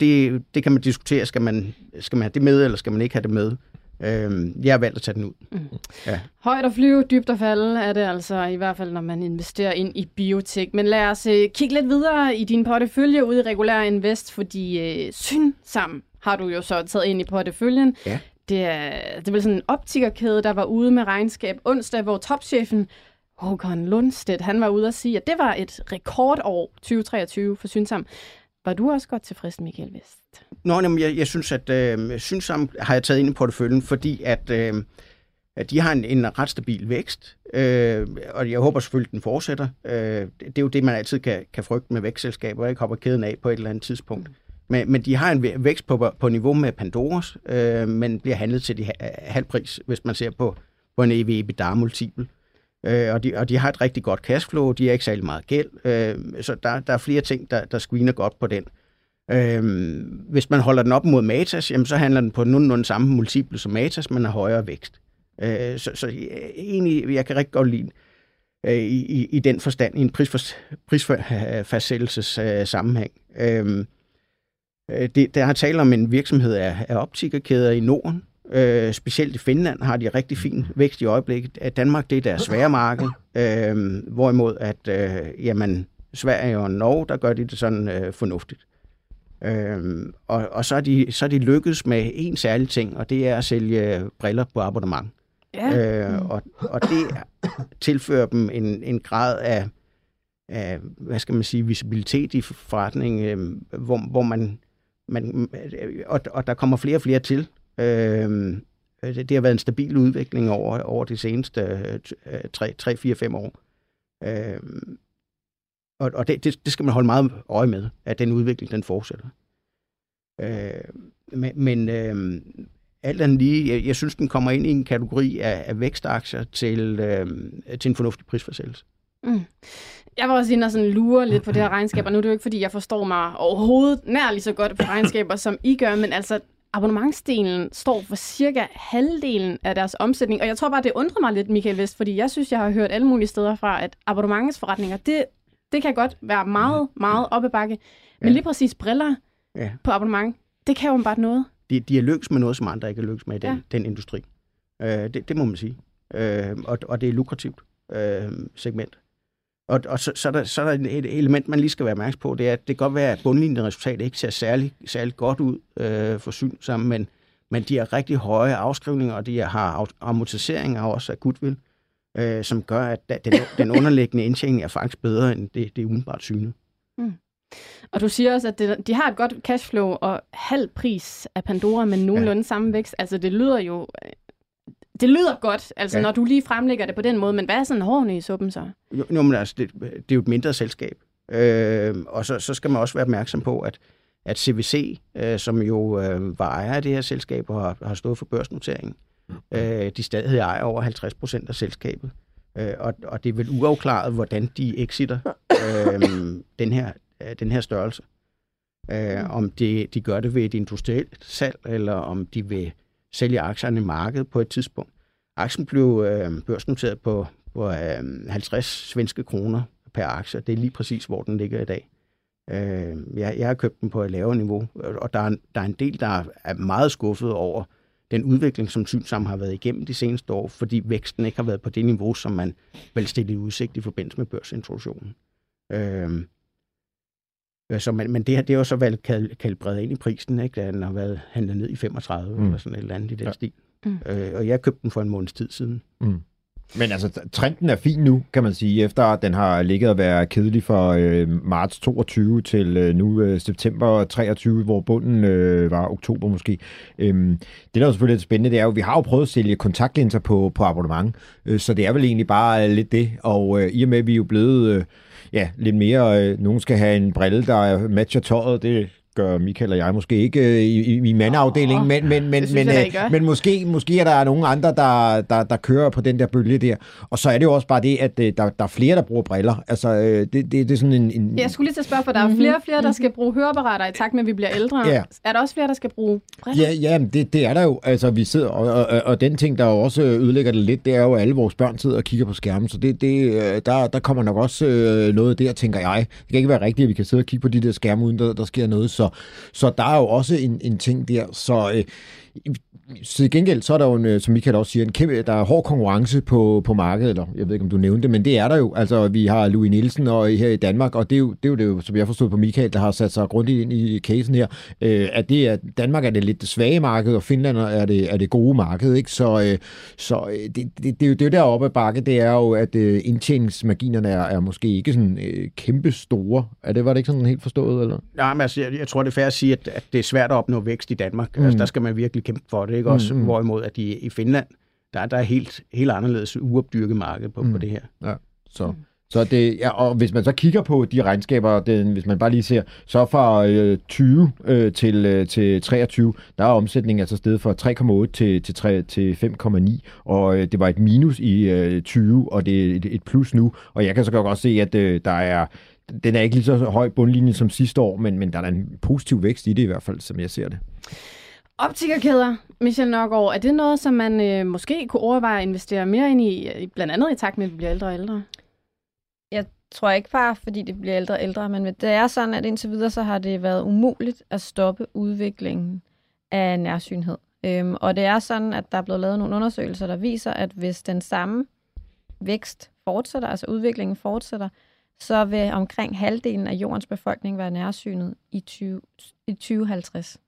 S2: det, det kan man diskutere. Skal man, skal man have det med, eller skal man ikke have det med? Øh, jeg har valgt at tage den ud. Mm.
S1: Ja. Højt at flyve, dybt at falde er det altså, i hvert fald når man investerer ind i biotek. Men lad os uh, kigge lidt videre i din portefølje ude i regulær invest, fordi uh, Synsam har du jo så taget ind i porteføljen. Ja. Det er, det er sådan en optikerkæde, der var ude med regnskab onsdag, hvor topchefen Håkon Lundstedt, han var ude og sige, at det var et rekordår 2023 for Synsam. Var du også godt tilfreds, Michael Vest?
S2: Nå, jamen, jeg, jeg synes, at øh, Synsam har jeg taget ind i porteføljen, fordi at, øh, at de har en, en ret stabil vækst, øh, og jeg håber selvfølgelig, at den fortsætter. Øh, det er jo det, man altid kan, kan frygte med vækstselskaber, ikke hopper kæden af på et eller andet tidspunkt. Men, men de har en vækst på, på niveau med Pandoras, øh, men bliver handlet til de halv pris, hvis man ser på, på en EV-EBITDA-multiple. Øh, og, de, og de har et rigtig godt cashflow, de har ikke særlig meget gæld, øh, så der, der er flere ting, der, der screener godt på den. Øh, hvis man holder den op mod Matas, jamen, så handler den på nogenlunde samme multiple som Matas, men har højere vækst. Øh, så, så egentlig, jeg kan rigtig godt lide øh, i, i, i den forstand, i en prisfastsættelses øh, sammenhæng. Øh, det, der har talt om en virksomhed af, af optikerkæder i Norden. Øh, specielt i Finland har de rigtig fin vækst i øjeblikket. At Danmark det er deres svære marked, øh, hvorimod at øh, jamen, Sverige og Norge, der gør de det sådan øh, fornuftigt. Øh, og, og så er, de, så er de lykkedes med en særlig ting, og det er at sælge briller på abonnement. Ja. Øh, og, og det tilfører dem en, en grad af, af, hvad skal man sige, visibilitet i forretningen, øh, hvor, hvor man man, mm, og, og der kommer flere og flere til. Øhm, øh, det har været en stabil udvikling over, over de seneste øh, 3-4-5 år. Øh, og og det, det, det skal man holde meget øje med, at den udvikling den fortsætter. Øh, men men øh, alt andet lige, jeg, jeg synes, den kommer ind i en kategori af, af vækstaktier til, øh, til en fornuftig prisforsættelse. Mm.
S1: Jeg var også inde og sådan lure lidt på det her regnskab, og nu er det jo ikke, fordi jeg forstår mig overhovedet nær lige så godt på regnskaber, som I gør, men altså abonnementsdelen står for cirka halvdelen af deres omsætning, og jeg tror bare, det undrer mig lidt, Michael Vest, fordi jeg synes, jeg har hørt alle mulige steder fra, at abonnementsforretninger, det, det kan godt være meget, meget oppe bakke, men ja. lige præcis briller ja. på abonnement, det kan jo bare noget.
S2: De, de er lykkes med noget, som andre ikke er lykkes med i den, ja. den industri. Øh, det, det må man sige. Øh, og, og det er lukrativt øh, segment. Og, og så, så, er der, så er der et element, man lige skal være opmærksom på, det er, at det kan godt være, at bundlinjen resultat ikke ser særlig, særlig godt ud øh, for syn sammen, men, men de har rigtig høje afskrivninger, og de har amortiseringer også af goodwill. øh, som gør, at den, den underliggende indtjening er faktisk bedre, end det, det umiddelbart synet. Mm.
S1: Og du siger også, at det, de har et godt cashflow og halv pris af Pandora, men nogenlunde ja. samme vækst. Altså, det lyder jo... Det lyder godt, altså, ja. når du lige fremlægger det på den måde, men hvad er sådan hårene i suppen så?
S2: Jo, jo men altså, det, det er jo et mindre selskab. Øh, og så, så skal man også være opmærksom på, at, at CVC, øh, som jo øh, var ejer af det her selskab og har, har stået for børsnoteringen, øh, de stadig ejer over 50 procent af selskabet. Øh, og, og det er vel uafklaret, hvordan de exiter øh, den, her, øh, den her størrelse. Øh, om det, de gør det ved et industrielt salg, eller om de vil sælge aktierne i markedet på et tidspunkt. Aktien blev øh, børsnoteret på, på øh, 50 svenske kroner per aktie. Det er lige præcis, hvor den ligger i dag. Øh, jeg, jeg har købt den på et lavere niveau, og der er, der er en del, der er meget skuffet over den udvikling, som Synsam har været igennem de seneste år, fordi væksten ikke har været på det niveau, som man vel stillede i udsigt i forbindelse med børsintroduktionen. Øh, så man, men det her, det er jo så valgt kal, kalibreret ind i prisen, ikke? da den har været handlet ned i 35 mm. eller sådan et eller andet i den ja. stil. Mm. Øh, og jeg købte den for en måneds tid siden. Mm.
S4: Men altså, trenden er fin nu, kan man sige, efter at den har ligget og været kedelig fra øh, marts 22 til øh, nu øh, september 23, hvor bunden øh, var oktober måske. Øhm, det, der er selvfølgelig lidt spændende, det er jo, vi har jo prøvet at sælge kontaktlinser på, på abonnement, øh, så det er vel egentlig bare øh, lidt det. Og øh, i og med, at vi er jo blevet... Øh, ja, lidt mere, øh, nogen skal have en brille, der matcher tøjet, det gør Michael og jeg måske ikke øh, i, i, i mandafdelingen, oh, men, men, men, men, jeg, øh, men måske, måske er der nogle andre, der, der, der kører på den der bølge der. Og så er det jo også bare det, at øh, der, der er flere, der bruger briller. Altså, det, det, det er sådan en, en...
S1: Jeg skulle lige til at spørge, for der er mm-hmm. flere og flere, der skal bruge høreapparater i takt med, at vi bliver ældre. Ja. Er der også flere, der skal bruge briller?
S4: Ja, ja det, det er der jo. Altså, vi sidder, og, og, og den ting, der jo også ødelægger det lidt, det er jo, at alle vores børn sidder og kigger på skærmen. Så det, det, der, der kommer nok også noget der, tænker jeg. Det kan ikke være rigtigt, at vi kan sidde og kigge på de der skærme, uden der, der sker noget. Så så så der er jo også en, en ting der. Så øh, så i gengæld, så er der jo, en, øh, som Michael også siger, en kæmpe, der er hård konkurrence på, på markedet, eller jeg ved ikke, om du nævnte det, men det er der jo. Altså, vi har Louis Nielsen og her i Danmark, og det er jo det, er jo, det som jeg forstod på Michael, der har sat sig grundigt ind i casen her, øh, at det er, Danmark er det lidt svage marked, og Finland er det, er det gode marked, ikke? Så, øh, så øh, det, det, det, er jo, det er deroppe af bakke, det er jo, at øh, indtjeningsmarginerne er, er måske ikke sådan øh, kæmpe store. Er det, var det ikke sådan helt forstået, eller?
S2: Nej, men altså, jeg, jeg tror, det er fair at sige, at, at det er svært at opnå vækst i Danmark. Mm. Altså, der skal man virkelig kæmpe for det, ikke? Også mm. hvorimod at i, i Finland, der, der er helt, helt anderledes uopdyrket marked på, mm. på det her.
S4: Ja, så... Mm. Så det, ja, og hvis man så kigger på de regnskaber, den, hvis man bare lige ser, så fra øh, 20 øh, til, øh, til 23, der er omsætningen altså stedet fra 3,8 til, til, 3, til 5,9, og øh, det var et minus i øh, 20, og det er et, et plus nu, og jeg kan så godt se, at øh, der er den er ikke lige så høj bundlinje som sidste år, men, men der er en positiv vækst i det i hvert fald, som jeg ser det.
S1: Optikerkæder, Michel Nørgaard, er det noget, som man øh, måske kunne overveje at investere mere ind i, øh, blandt andet i takt med, at vi bliver ældre og ældre?
S3: Jeg tror ikke bare, fordi det bliver ældre og ældre, men det er sådan, at indtil videre, så har det været umuligt at stoppe udviklingen af nærsynhed. Øhm, og det er sådan, at der er blevet lavet nogle undersøgelser, der viser, at hvis den samme vækst fortsætter, altså udviklingen fortsætter, så vil omkring halvdelen af jordens befolkning være nærsynet i, 20, i 2050.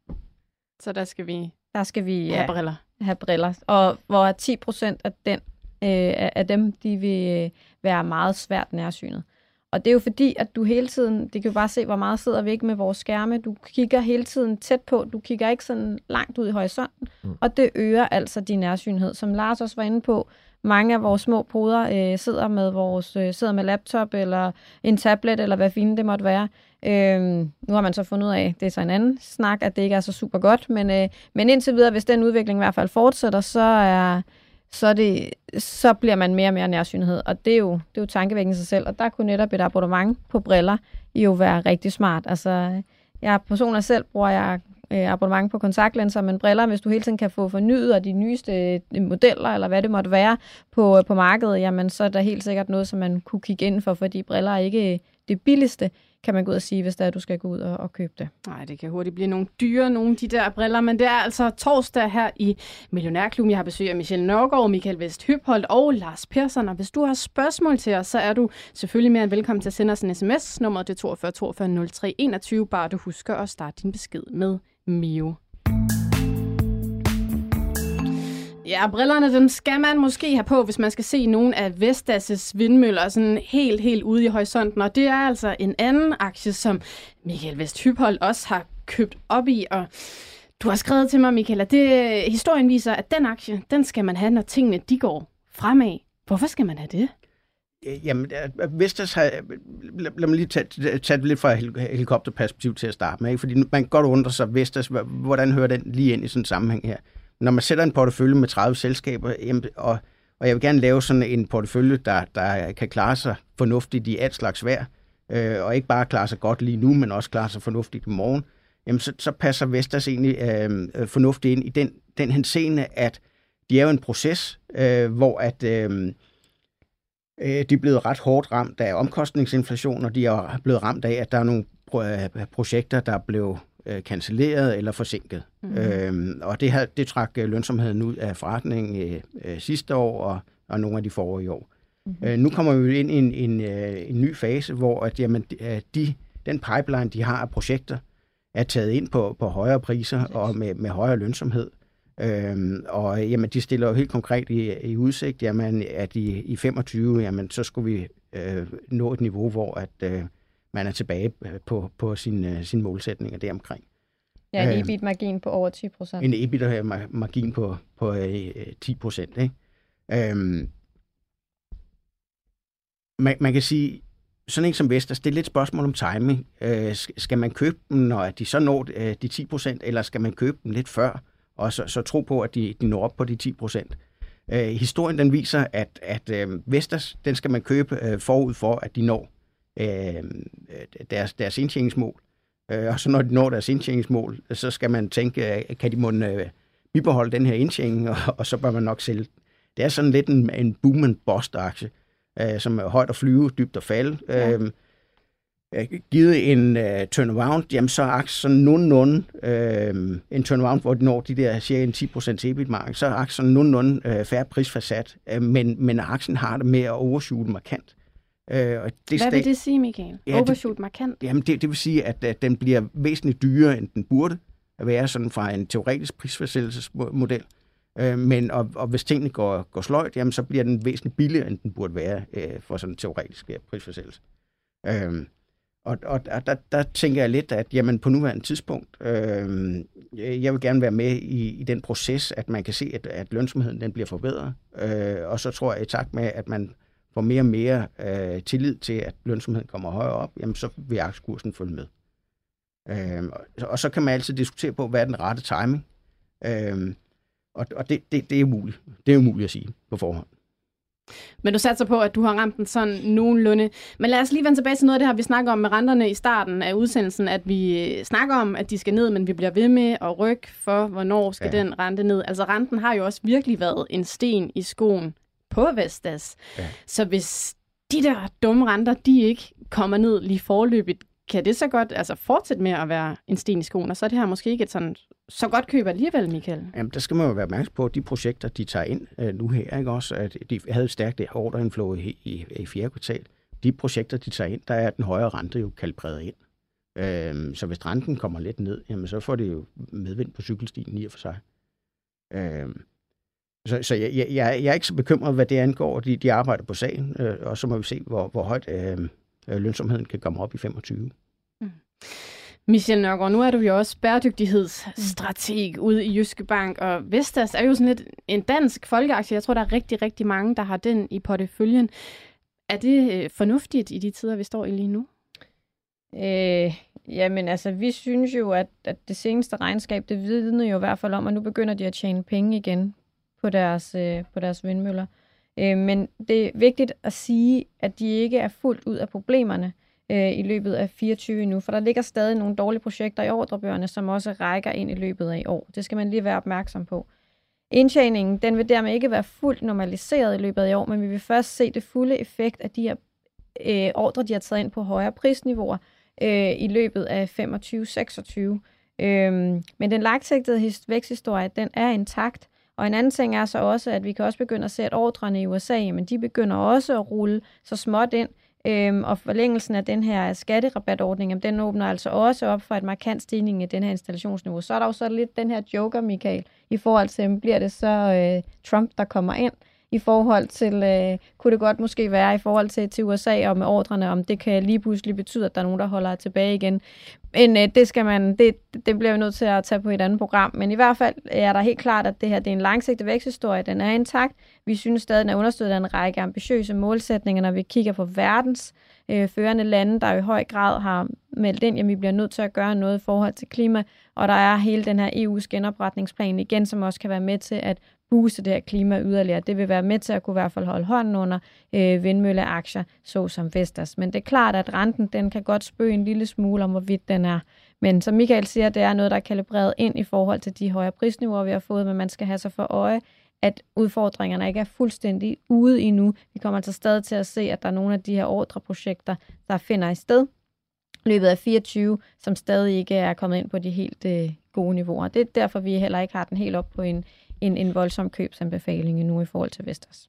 S1: Så der skal vi,
S3: der skal vi
S1: have ja, briller.
S3: Have briller. Og hvor 10 procent af, den, øh, af dem, de vil øh, være meget svært nærsynet. Og det er jo fordi, at du hele tiden, det kan jo bare se, hvor meget sidder vi ikke med vores skærme. Du kigger hele tiden tæt på, du kigger ikke sådan langt ud i horisonten. Mm. Og det øger altså din nærsynhed. Som Lars også var inde på, mange af vores små poder øh, sidder med vores øh, sidder med laptop eller en tablet eller hvad fint det måtte være. Øh, nu har man så fundet ud af, det er så en anden snak, at det ikke er så super godt, men, øh, men indtil videre, hvis den udvikling i hvert fald fortsætter, så er så, det, så bliver man mere og mere nærsynhed, og det er jo, det er jo tankevækkende sig selv, og der kunne netop et abonnement på briller jo være rigtig smart. Altså, jeg personligt selv bruger jeg øh, abonnement på kontaktlinser, men briller, hvis du hele tiden kan få fornyet og de nyeste øh, modeller, eller hvad det måtte være på, øh, på markedet, jamen så er der helt sikkert noget, som man kunne kigge ind for, fordi briller er ikke øh, det billigste, kan man gå ud og sige, hvis der er, du skal gå ud og, og købe det.
S1: Nej, det kan hurtigt blive nogle dyre, nogle af de der briller, men det er altså torsdag her i Millionærklubben. Jeg har besøg af Michelle Nørgaard, Michael Vest Hypholdt og Lars Persson, og hvis du har spørgsmål til os, så er du selvfølgelig mere end velkommen til at sende os en sms. Nummeret er 42 42 03 21, bare du husker at starte din besked med Mio. Ja, brillerne dem skal man måske have på, hvis man skal se nogle af Vestas' vindmøller sådan helt, helt ude i horisonten. Og det er altså en anden aktie, som Michael Vesthyphold også har købt op i. Og du har skrevet til mig, Michael, at det, historien viser, at den aktie, den skal man have, når tingene de går fremad. Hvorfor skal man have det?
S2: Jamen, øh, øh, Vestas har... Lad, lad mig lige tage, tage det lidt fra helikopterperspektiv til at starte med, ikke? fordi man kan godt undre sig, Vestas, hvordan hører den lige ind i sådan en sammenhæng her? Når man sætter en portefølje med 30 selskaber, jamen, og, og jeg vil gerne lave sådan en portefølje, der, der kan klare sig fornuftigt i alt slags vejr, øh, og ikke bare klare sig godt lige nu, men også klare sig fornuftigt i morgen, jamen så, så passer Vestas egentlig øh, øh fornuftigt ind i den, den henseende, at de er jo en proces, øh, hvor at... Øh, øh, de er blevet ret hårdt ramt af omkostningsinflation, og de er blevet ramt af, at der er nogle øh, projekter, der blev øh, cancelleret eller forsinket. Mm-hmm. Øhm, og det, her, det trak lønsomheden ud af forretningen øh, sidste år og, og nogle af de forrige år. Mm-hmm. Øh, nu kommer vi ind i en, en, en ny fase, hvor at, jamen, de, den pipeline, de har af projekter, er taget ind på, på højere priser og med, med højere lønsomhed. Øhm, og jamen, de stiller jo helt konkret i, i udsigt, jamen, at i, i 25, jamen, så skulle vi øh, nå et niveau, hvor at, øh, man er tilbage øh, på, på sin, øh, sin målsætninger deromkring.
S3: Ja, en øhm, EBIT-margin på over 10 procent.
S2: En EBIT-margin på, på øh, 10 procent. Ikke? Øhm, man, man kan sige, sådan en som Vestas, det er lidt spørgsmål om timing. Øh, skal man købe dem, når de så når øh, de 10 procent, eller skal man købe dem lidt før? og så, så tro på, at de, de når op på de 10 procent. Øh, historien den viser, at, at øh, Vestas, den skal man købe øh, forud for, at de når øh, deres, deres indtjeningsmål. Øh, og så når de når deres indtjeningsmål, så skal man tænke, øh, kan de måtte øh, bibeholde den her indtjening, og, og så bør man nok sælge. Det er sådan lidt en, en boom and bust aktie, øh, som er højt at flyve, dybt at falde. Ja. Øh, øh, givet en øh, turnaround, jamen så er aktien nogenlunde, øh, en turnaround, hvor de når de der cirka 10% EBIT-marked, så er aktien nogenlunde øh, færre prisfasat, øh, men, men aktien har det med at overshoot markant.
S1: Øh, og det Hvad vil det sige, Michael? Ja, overshoot markant?
S2: Jamen det, det vil sige, at, at den bliver væsentligt dyrere, end den burde at være sådan fra en teoretisk prisfastsættelsesmodel. Øh, men og, og hvis tingene går, går sløjt, jamen så bliver den væsentligt billigere, end den burde være øh, for sådan en teoretisk prisfastsættelse. Øh, og, og der, der tænker jeg lidt, at jamen, på nuværende tidspunkt, øh, jeg vil gerne være med i, i den proces, at man kan se, at, at lønsomheden den bliver forbedret. Øh, og så tror jeg i takt med, at man får mere og mere øh, tillid til, at lønsomheden kommer højere op, jamen så vil aktiekursen følge med. Øh, og, og så kan man altid diskutere på, hvad er den rette timing. Øh, og og det, det, det er umuligt. Det er umuligt at sige på forhånd.
S1: Men du satser på, at du har ramt den sådan nogenlunde. Men lad os lige vende tilbage til noget af det her, vi snakker om med renterne i starten af udsendelsen, at vi øh, snakker om, at de skal ned, men vi bliver ved med at rykke for, hvornår skal ja. den rente ned. Altså renten har jo også virkelig været en sten i skoen på Vestas. Ja. Så hvis de der dumme renter, de ikke kommer ned lige forløbigt, kan det så godt altså fortsætte med at være en sten i skoen, og så er det her måske ikke et sådan så godt køb alligevel, Michael?
S2: Jamen, der skal man jo være opmærksom på, at de projekter, de tager ind øh, nu her, ikke også, at de havde stærkt ordreinflow i, i, i fjerde kvartal. De projekter, de tager ind, der er den højere rente jo kalibreret ind. Øh, så hvis renten kommer lidt ned, jamen, så får det jo medvind på cykelstien i og for sig. Øh, så, så jeg, jeg, jeg er ikke så bekymret, hvad det angår. De, de arbejder på sagen, øh, og så må vi se, hvor, hvor højt øh, lønsomheden kan komme op i 25. Mm.
S1: Michelle Nørgaard, nu er du jo også bæredygtighedsstrateg ude i Jyske Bank, og Vestas er jo sådan lidt en dansk folkeaktie. Jeg tror, der er rigtig, rigtig mange, der har den i porteføljen. Er det øh, fornuftigt i de tider, vi står i lige nu?
S3: Øh, jamen altså, vi synes jo, at, at det seneste regnskab, det vidner jo i hvert fald om, at nu begynder de at tjene penge igen på deres, øh, på deres vindmøller. Øh, men det er vigtigt at sige, at de ikke er fuldt ud af problemerne øh, i løbet af 24 nu, for der ligger stadig nogle dårlige projekter i ordrebøgerne, som også rækker ind i løbet af i år. Det skal man lige være opmærksom på. Indtjeningen den vil dermed ikke være fuldt normaliseret i løbet af i år, men vi vil først se det fulde effekt af de her øh, ordre, de har taget ind på højere prisniveauer øh, i løbet af 25-26. Øhm, men den langsigtede væksthistorie, den er intakt. Og en anden ting er så også, at vi kan også begynde at se, at ordrene i USA, men de begynder også at rulle så småt ind Øhm, og forlængelsen af den her skatterabatordning, jamen, den åbner altså også op for et markant stigning i den her installationsniveau. Så er der jo så lidt den her joker, Michael, i forhold til, bliver det så øh, Trump, der kommer ind? I forhold til, øh, kunne det godt måske være i forhold til, til USA og med ordrene, om det kan lige pludselig betyde, at der er nogen, der holder tilbage igen. Men øh, det skal man, det, det bliver vi nødt til at tage på et andet program. Men i hvert fald er der helt klart, at det her det er en langsigtet væksthistorie. Den er intakt. Vi synes stadig, den er understøttet af en række ambitiøse målsætninger, når vi kigger på verdens øh, førende lande, der i høj grad har meldt ind, at vi bliver nødt til at gøre noget i forhold til klima. Og der er hele den her EU's genopretningsplan igen, som også kan være med til at booste det her klima yderligere. Det vil være med til at kunne i hvert fald holde hånden under øh, vindmølleaktier, såsom Vestas. Men det er klart, at renten den kan godt spøge en lille smule om, hvorvidt den er. Men som Michael siger, det er noget, der er kalibreret ind i forhold til de højere prisniveauer, vi har fået, men man skal have sig for øje, at udfordringerne ikke er fuldstændig ude endnu. Vi kommer altså stadig til at se, at der er nogle af de her ordreprojekter, der finder i sted løbet af 24, som stadig ikke er kommet ind på de helt øh, gode niveauer. Det er derfor, vi heller ikke har den helt op på en, en, en voldsom købsanbefaling nu i forhold til Vestas.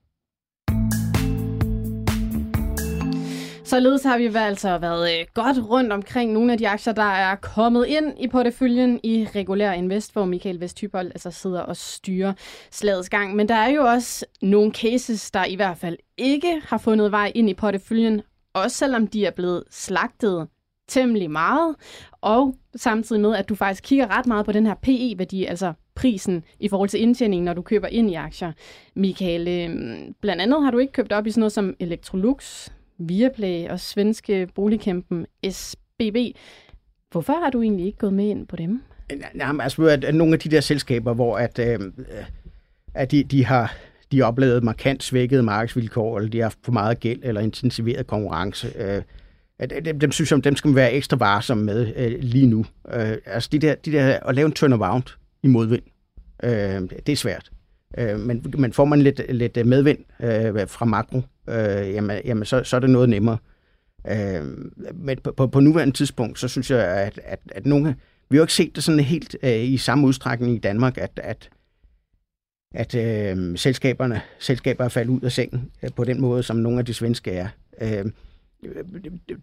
S1: Således har vi altså været øh, godt rundt omkring nogle af de aktier, der er kommet ind i porteføljen i regulær invest, hvor Michael Vesthybold altså sidder og styrer slagets gang. Men der er jo også nogle cases, der i hvert fald ikke har fundet vej ind i porteføljen, også selvom de er blevet slagtet temmelig meget, og samtidig med, at du faktisk kigger ret meget på den her PE-værdi, altså prisen i forhold til indtjeningen, når du køber ind i aktier. Michael, øh, blandt andet har du ikke købt op i sådan noget som Electrolux, Viaplay og svenske boligkæmpen SBB. Hvorfor har du egentlig ikke gået med ind på dem?
S2: Øh, Jamen, altså, at nogle af de der selskaber, hvor at, øh, at de, de har de har oplevet markant svækkede markedsvilkår, eller de har haft for meget gæld eller intensiveret konkurrence. Øh, dem, dem synes jeg, dem skal man være ekstra varsom med øh, lige nu. Øh, altså de der, de der, at lave en turnaround i modvind, øh, det er svært. Øh, men, men får man lidt, lidt øh, medvind øh, fra makro, øh, jamen, jamen så, så er det noget nemmere. Øh, men på, på, på nuværende tidspunkt, så synes jeg, at, at, at nogle... Vi har jo ikke set det sådan helt øh, i samme udstrækning i Danmark, at, at, at øh, selskaberne, selskaber er faldet ud af sengen øh, på den måde, som nogle af de svenske er. Øh,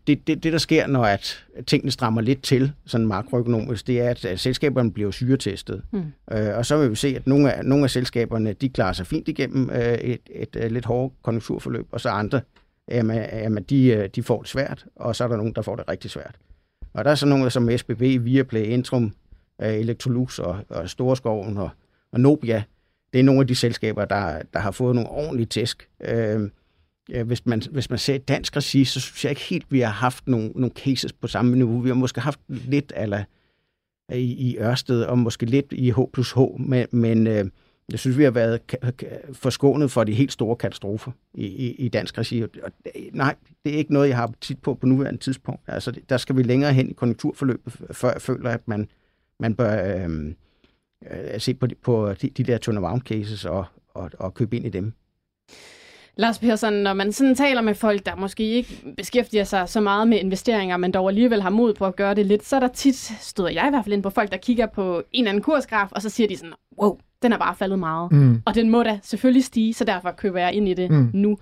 S2: det, det, det, der sker, når at tingene strammer lidt til, sådan makroøkonomisk, det er, at, at selskaberne bliver syretestet. Mm. Øh, og så vil vi se, at nogle af, nogle af selskaberne, de klarer sig fint igennem øh, et, et, et lidt hårdt konjunkturforløb, og så andre, jamen, jamen de, øh, de får det svært, og så er der nogen, der får det rigtig svært. Og der er så nogle som SBB, Viaplay, Intrum, øh, Electrolux og, og Storskoven og, og Nobia. Det er nogle af de selskaber, der, der har fået nogle ordentlige tæsk. Øh, hvis man, hvis man ser dansk regi, så synes jeg ikke helt, vi har haft nogle, nogle cases på samme niveau. Vi har måske haft lidt eller i, i Ørsted, og måske lidt i H plus H, men, men øh, jeg synes, vi har været forskånet for de helt store katastrofer i, i, i dansk regi. Og nej, det er ikke noget, jeg har tit på på nuværende tidspunkt. Altså, der skal vi længere hen i konjunkturforløbet, før jeg føler, at man, man bør øh, øh, se på de, på de, de der turnaround cases og, og, og købe ind i dem.
S1: Lars Persson, når man sådan taler med folk, der måske ikke beskæftiger sig så meget med investeringer, men dog alligevel har mod på at gøre det lidt, så er der tit, støder jeg i hvert fald ind på folk, der kigger på en eller anden kursgraf, og så siger de sådan, wow, den er bare faldet meget. Mm. Og den må da selvfølgelig stige, så derfor køber jeg ind i det mm. nu.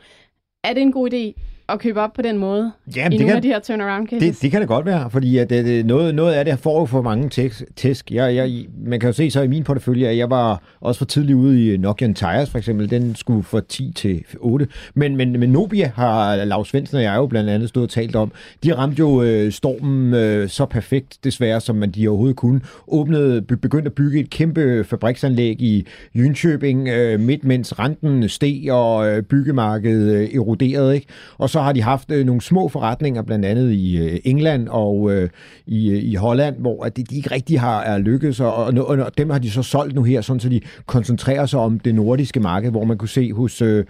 S1: Er det en god idé at købe op på den måde Jamen, i nogle kan, af de her turnaround cases?
S4: Det, det kan det godt være, fordi at det, det, noget, noget af det får for mange tæsk. tæsk. Jeg, jeg, man kan jo se så i min portefølje, at jeg var også for tidligt ude i Nokian Tires for eksempel. Den skulle fra 10 til 8. Men, men, men Nobia har Lars Svendsen og jeg jo blandt andet stået og talt om. De ramte jo øh, stormen øh, så perfekt, desværre, som man de overhovedet kunne. Åbnede, begyndte at bygge et kæmpe fabriksanlæg i Jönköping, øh, midt mens renten steg og øh, byggemarkedet øh, eroderede. Ikke? Og så så har de haft øh, nogle små forretninger, blandt andet i øh, England og øh, i, øh, i Holland, hvor de, de ikke rigtig har er lykkedes, og, og, og dem har de så solgt nu her, sådan så de koncentrerer sig om det nordiske marked, hvor man kunne se hos øh,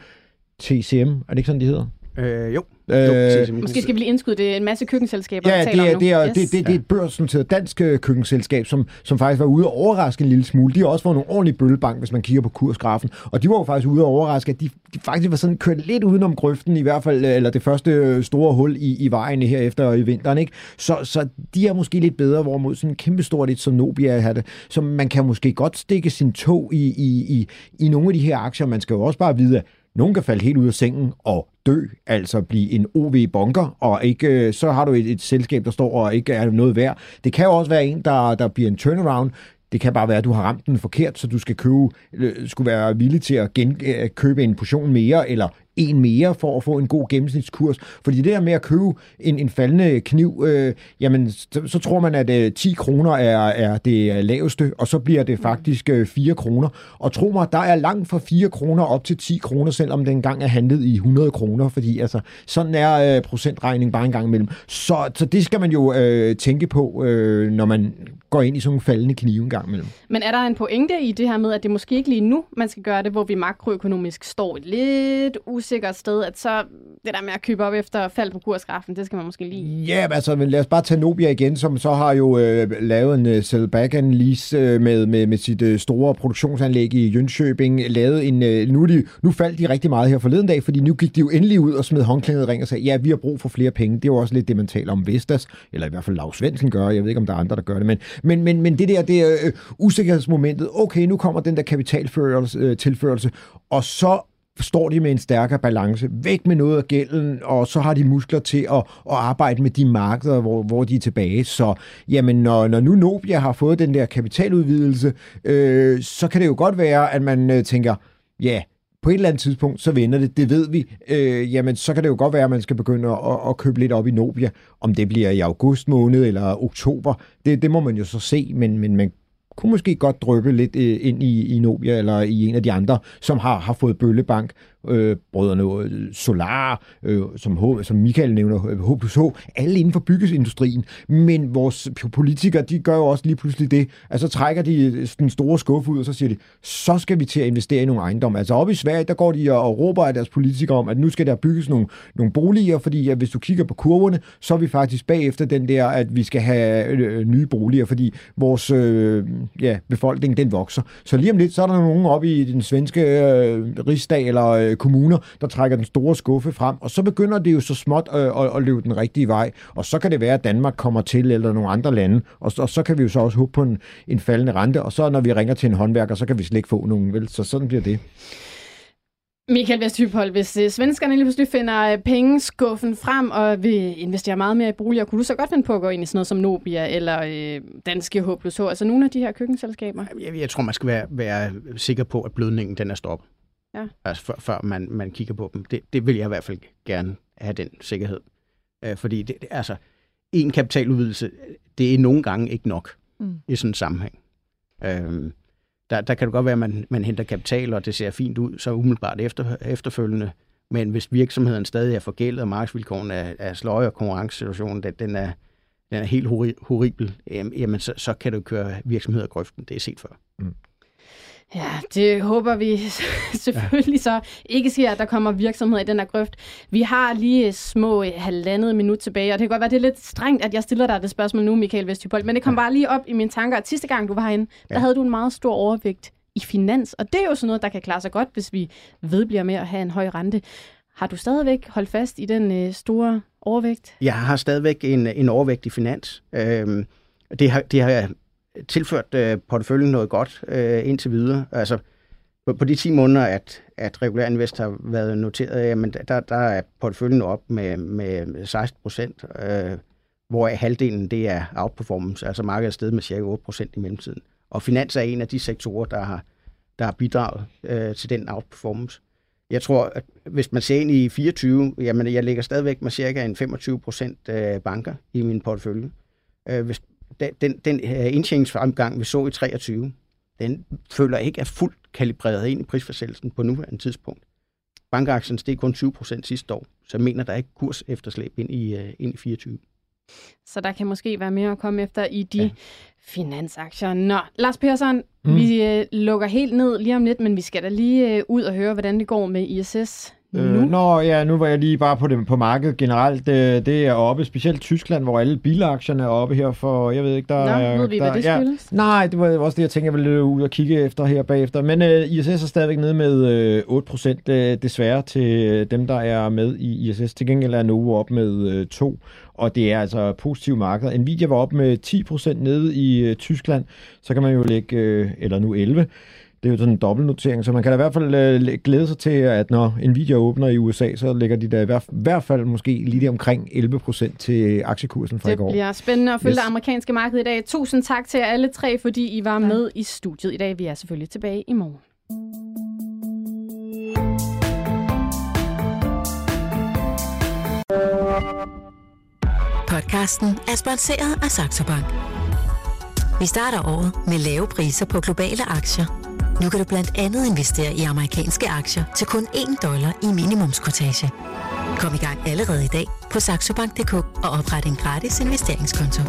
S4: TCM, er det ikke sådan, de hedder?
S2: Øh, jo.
S1: Øh, Måske skal vi lige indskyde, det er en masse køkkenselskaber,
S4: ja,
S1: der taler
S4: det er,
S1: om
S4: det er.
S1: Yes.
S4: det, det, det er et børsnoteret dansk øh, køkkenselskab, som, som faktisk var ude og overraske en lille smule. De har også fået nogle ordentlige bøllebank, hvis man kigger på kursgrafen. Og de var jo faktisk ude og overraske, at de, de faktisk var sådan kørt lidt udenom grøften, i hvert fald, eller det første øh, store hul i, i vejen her efter i vinteren. Ikke? Så, så de er måske lidt bedre, hvorimod sådan kæmpestort et som Nobia har det. Så man kan måske godt stikke sin tog i, i, i, i nogle af de her aktier. Man skal jo også bare vide, at nogen kan falde helt ud af sengen, og dø, altså blive en OV-bunker, og ikke, øh, så har du et, et selskab, der står og ikke er noget værd. Det kan jo også være en, der, der bliver en turnaround, det kan bare være, at du har ramt den forkert, så du skal købe, øh, skulle være villig til at gen, øh, købe en portion mere, eller en mere for at få en god gennemsnitskurs. Fordi det der med at købe en, en faldende kniv, øh, jamen, så, så tror man, at øh, 10 kroner er, er det laveste, og så bliver det faktisk øh, 4 kroner. Og tro mig, der er langt fra 4 kroner op til 10 kroner, selvom den engang er handlet i 100 kroner, fordi altså, sådan er øh, procentregning bare en gang imellem. Så, så det skal man jo øh, tænke på, øh, når man går ind i sådan en faldende knive en gang imellem.
S1: Men er der en pointe i det her med, at det måske ikke lige nu, man skal gøre det, hvor vi makroøkonomisk står lidt lidt usikkert sted, at så det der med at købe op efter fald på kursgrafen, det skal man måske lige...
S4: Ja, altså lad os bare tage Nobia igen, som så har jo øh, lavet en øh, uh, sell back and lease øh, med, med, med sit øh, store produktionsanlæg i Jönköping. Lavet en, øh, nu, de, nu faldt de rigtig meget her forleden dag, fordi nu gik de jo endelig ud og smed håndklædet ring og sagde, ja, vi har brug for flere penge. Det er jo også lidt det, man taler om Vestas, eller i hvert fald Lars Svendsen gør. Jeg ved ikke, om der er andre, der gør det, men, men, men, men det der, det er øh, usikkerhedsmomentet. Okay, nu kommer den der kapitaltilførelse, øh, tilførelse, og så står de med en stærkere balance, væk med noget af gælden, og så har de muskler til at, at arbejde med de markeder, hvor, hvor de er tilbage. Så jamen, når, når nu Nobia har fået den der kapitaludvidelse, øh, så kan det jo godt være, at man øh, tænker, ja, på et eller andet tidspunkt, så vender det, det ved vi. Øh, jamen, så kan det jo godt være, at man skal begynde at, at købe lidt op i Nobia. Om det bliver i august måned eller oktober, det, det må man jo så se, men, men man kunne måske godt drøbe lidt øh, ind i, i Nobia eller i en af de andre, som har, har fået bøllebank øh, brødrene øh, Solar, øh, som, H, som Michael nævner, øh, H plus H, alle inden for byggesindustrien. Men vores politikere, de gør jo også lige pludselig det, at så trækker de øh, den store skuffe ud, og så siger de, så skal vi til at investere i nogle ejendomme. Altså oppe i Sverige, der går de og råber af deres politikere om, at nu skal der bygges nogle, nogle boliger, fordi at hvis du kigger på kurverne, så er vi faktisk bagefter den der, at vi skal have øh, øh nye boliger, fordi vores øh, ja, befolkning, den vokser. Så lige om lidt, så er der nogen oppe i den svenske øh, rigsdag, eller øh, øh, kommuner, der trækker den store skuffe frem, og så begynder det jo så småt øh, at, at løbe den rigtige vej, og så kan det være, at Danmark kommer til, eller nogle andre lande, og, og så kan vi jo så også håbe på en, en faldende rente, og så når vi ringer til en håndværker, så kan vi slet ikke få nogen, vel? Så sådan bliver det.
S1: Michael Vesthyphold, hvis uh, svenskerne lige pludselig finder uh, pengeskuffen frem og vil investere meget mere i boliger, kunne du så godt finde på at gå ind i sådan noget som Nobia eller uh, Danske H+H, altså nogle af de her køkkenselskaber?
S2: Jeg, jeg tror, man skal være, være sikker på, at blødningen den er stoppet.
S1: Ja.
S2: Altså før, før man, man kigger på dem. Det, det vil jeg i hvert fald gerne have den sikkerhed. Øh, fordi det, altså, en kapitaludvidelse, det er nogle gange ikke nok mm. i sådan en sammenhæng. Øh, der, der kan det godt være, at man, man henter kapital, og det ser fint ud, så umiddelbart efter, efterfølgende. Men hvis virksomheden stadig er forgældet, og markedsvilkårene er, er sløje, og konkurrencesituationen den, den, er, den er helt horribel, jamen så, så kan du køre virksomheder grøften. Det er set før. Mm.
S1: Ja, det håber vi selvfølgelig ja. så ikke sker, at der kommer virksomheder i den her grøft. Vi har lige små halvandet minut tilbage, og det kan godt være, det er lidt strengt, at jeg stiller dig det spørgsmål nu, Michael Vestjybold, men det kom ja. bare lige op i mine tanker, at sidste gang du var herinde, ja. der havde du en meget stor overvægt i finans, og det er jo sådan noget, der kan klare sig godt, hvis vi vedbliver med at have en høj rente. Har du stadigvæk holdt fast i den øh, store overvægt?
S2: Jeg har stadigvæk en, en overvægt i finans. Øhm, det, har, det har tilført øh, porteføljen noget godt øh, indtil videre. Altså, på, på de 10 måneder, at, at regulær invest har været noteret, jamen, der, der er porteføljen op med, med 16 procent, øh, hvor halvdelen det er outperformance, altså markedet er steget med cirka 8 procent i mellemtiden. Og finans er en af de sektorer, der har, der har bidraget øh, til den outperformance. Jeg tror, at hvis man ser ind i 24, jamen jeg ligger stadigvæk med cirka en 25 procent øh, banker i min portefølje. Øh, hvis den, den, den uh, indtjeningsfremgang, vi så i 23, den føler ikke er fuldt kalibreret ind i prisforsættelsen på nuværende tidspunkt. Bankaktien steg kun 20 procent sidste år, så jeg mener, der er ikke kurs efterslæb ind i, uh, ind i 24.
S1: Så der kan måske være mere at komme efter i de ja. finansaktier. Nå, Lars Persson, mm. vi uh, lukker helt ned lige om lidt, men vi skal da lige uh, ud og høre, hvordan det går med ISS
S4: Øh, nu? Øh, nå, ja, nu var jeg lige bare på, det, på markedet generelt. Det, det er oppe, specielt Tyskland, hvor alle bilaktierne er oppe her for, jeg ved ikke, der
S1: Nå, ved vi,
S4: der,
S1: hvad det skyldes?
S4: Ja, nej, det var også det, jeg tænkte, jeg ville ud og kigge efter her bagefter. Men uh, ISS er stadigvæk nede med uh, 8 procent, uh, desværre, til dem, der er med i ISS. Til gengæld er Novo op med uh, 2 og det er altså positive markeder. Nvidia var op med 10 procent nede i uh, Tyskland, så kan man jo lægge, uh, eller nu 11, det er jo sådan en dobbeltnotering, så man kan da i hvert fald øh, glæde sig til, at når Nvidia åbner i USA, så lægger de da i hvert, hvert fald måske lige omkring 11 procent til aktiekursen fra
S1: det
S4: i går.
S1: Det bliver spændende at følge Yes. det amerikanske marked i dag. Tusind tak til jer alle tre, fordi I var med i studiet i dag. Vi er selvfølgelig tilbage i morgen.
S5: Podcasten er sponsoreret af Saxo Bank. Vi starter året med lave priser på globale aktier. Nu kan du blandt andet investere i amerikanske aktier til kun 1 dollar i minimumskortage. Kom i gang allerede i dag på saxobank.dk og opret en gratis investeringskonto.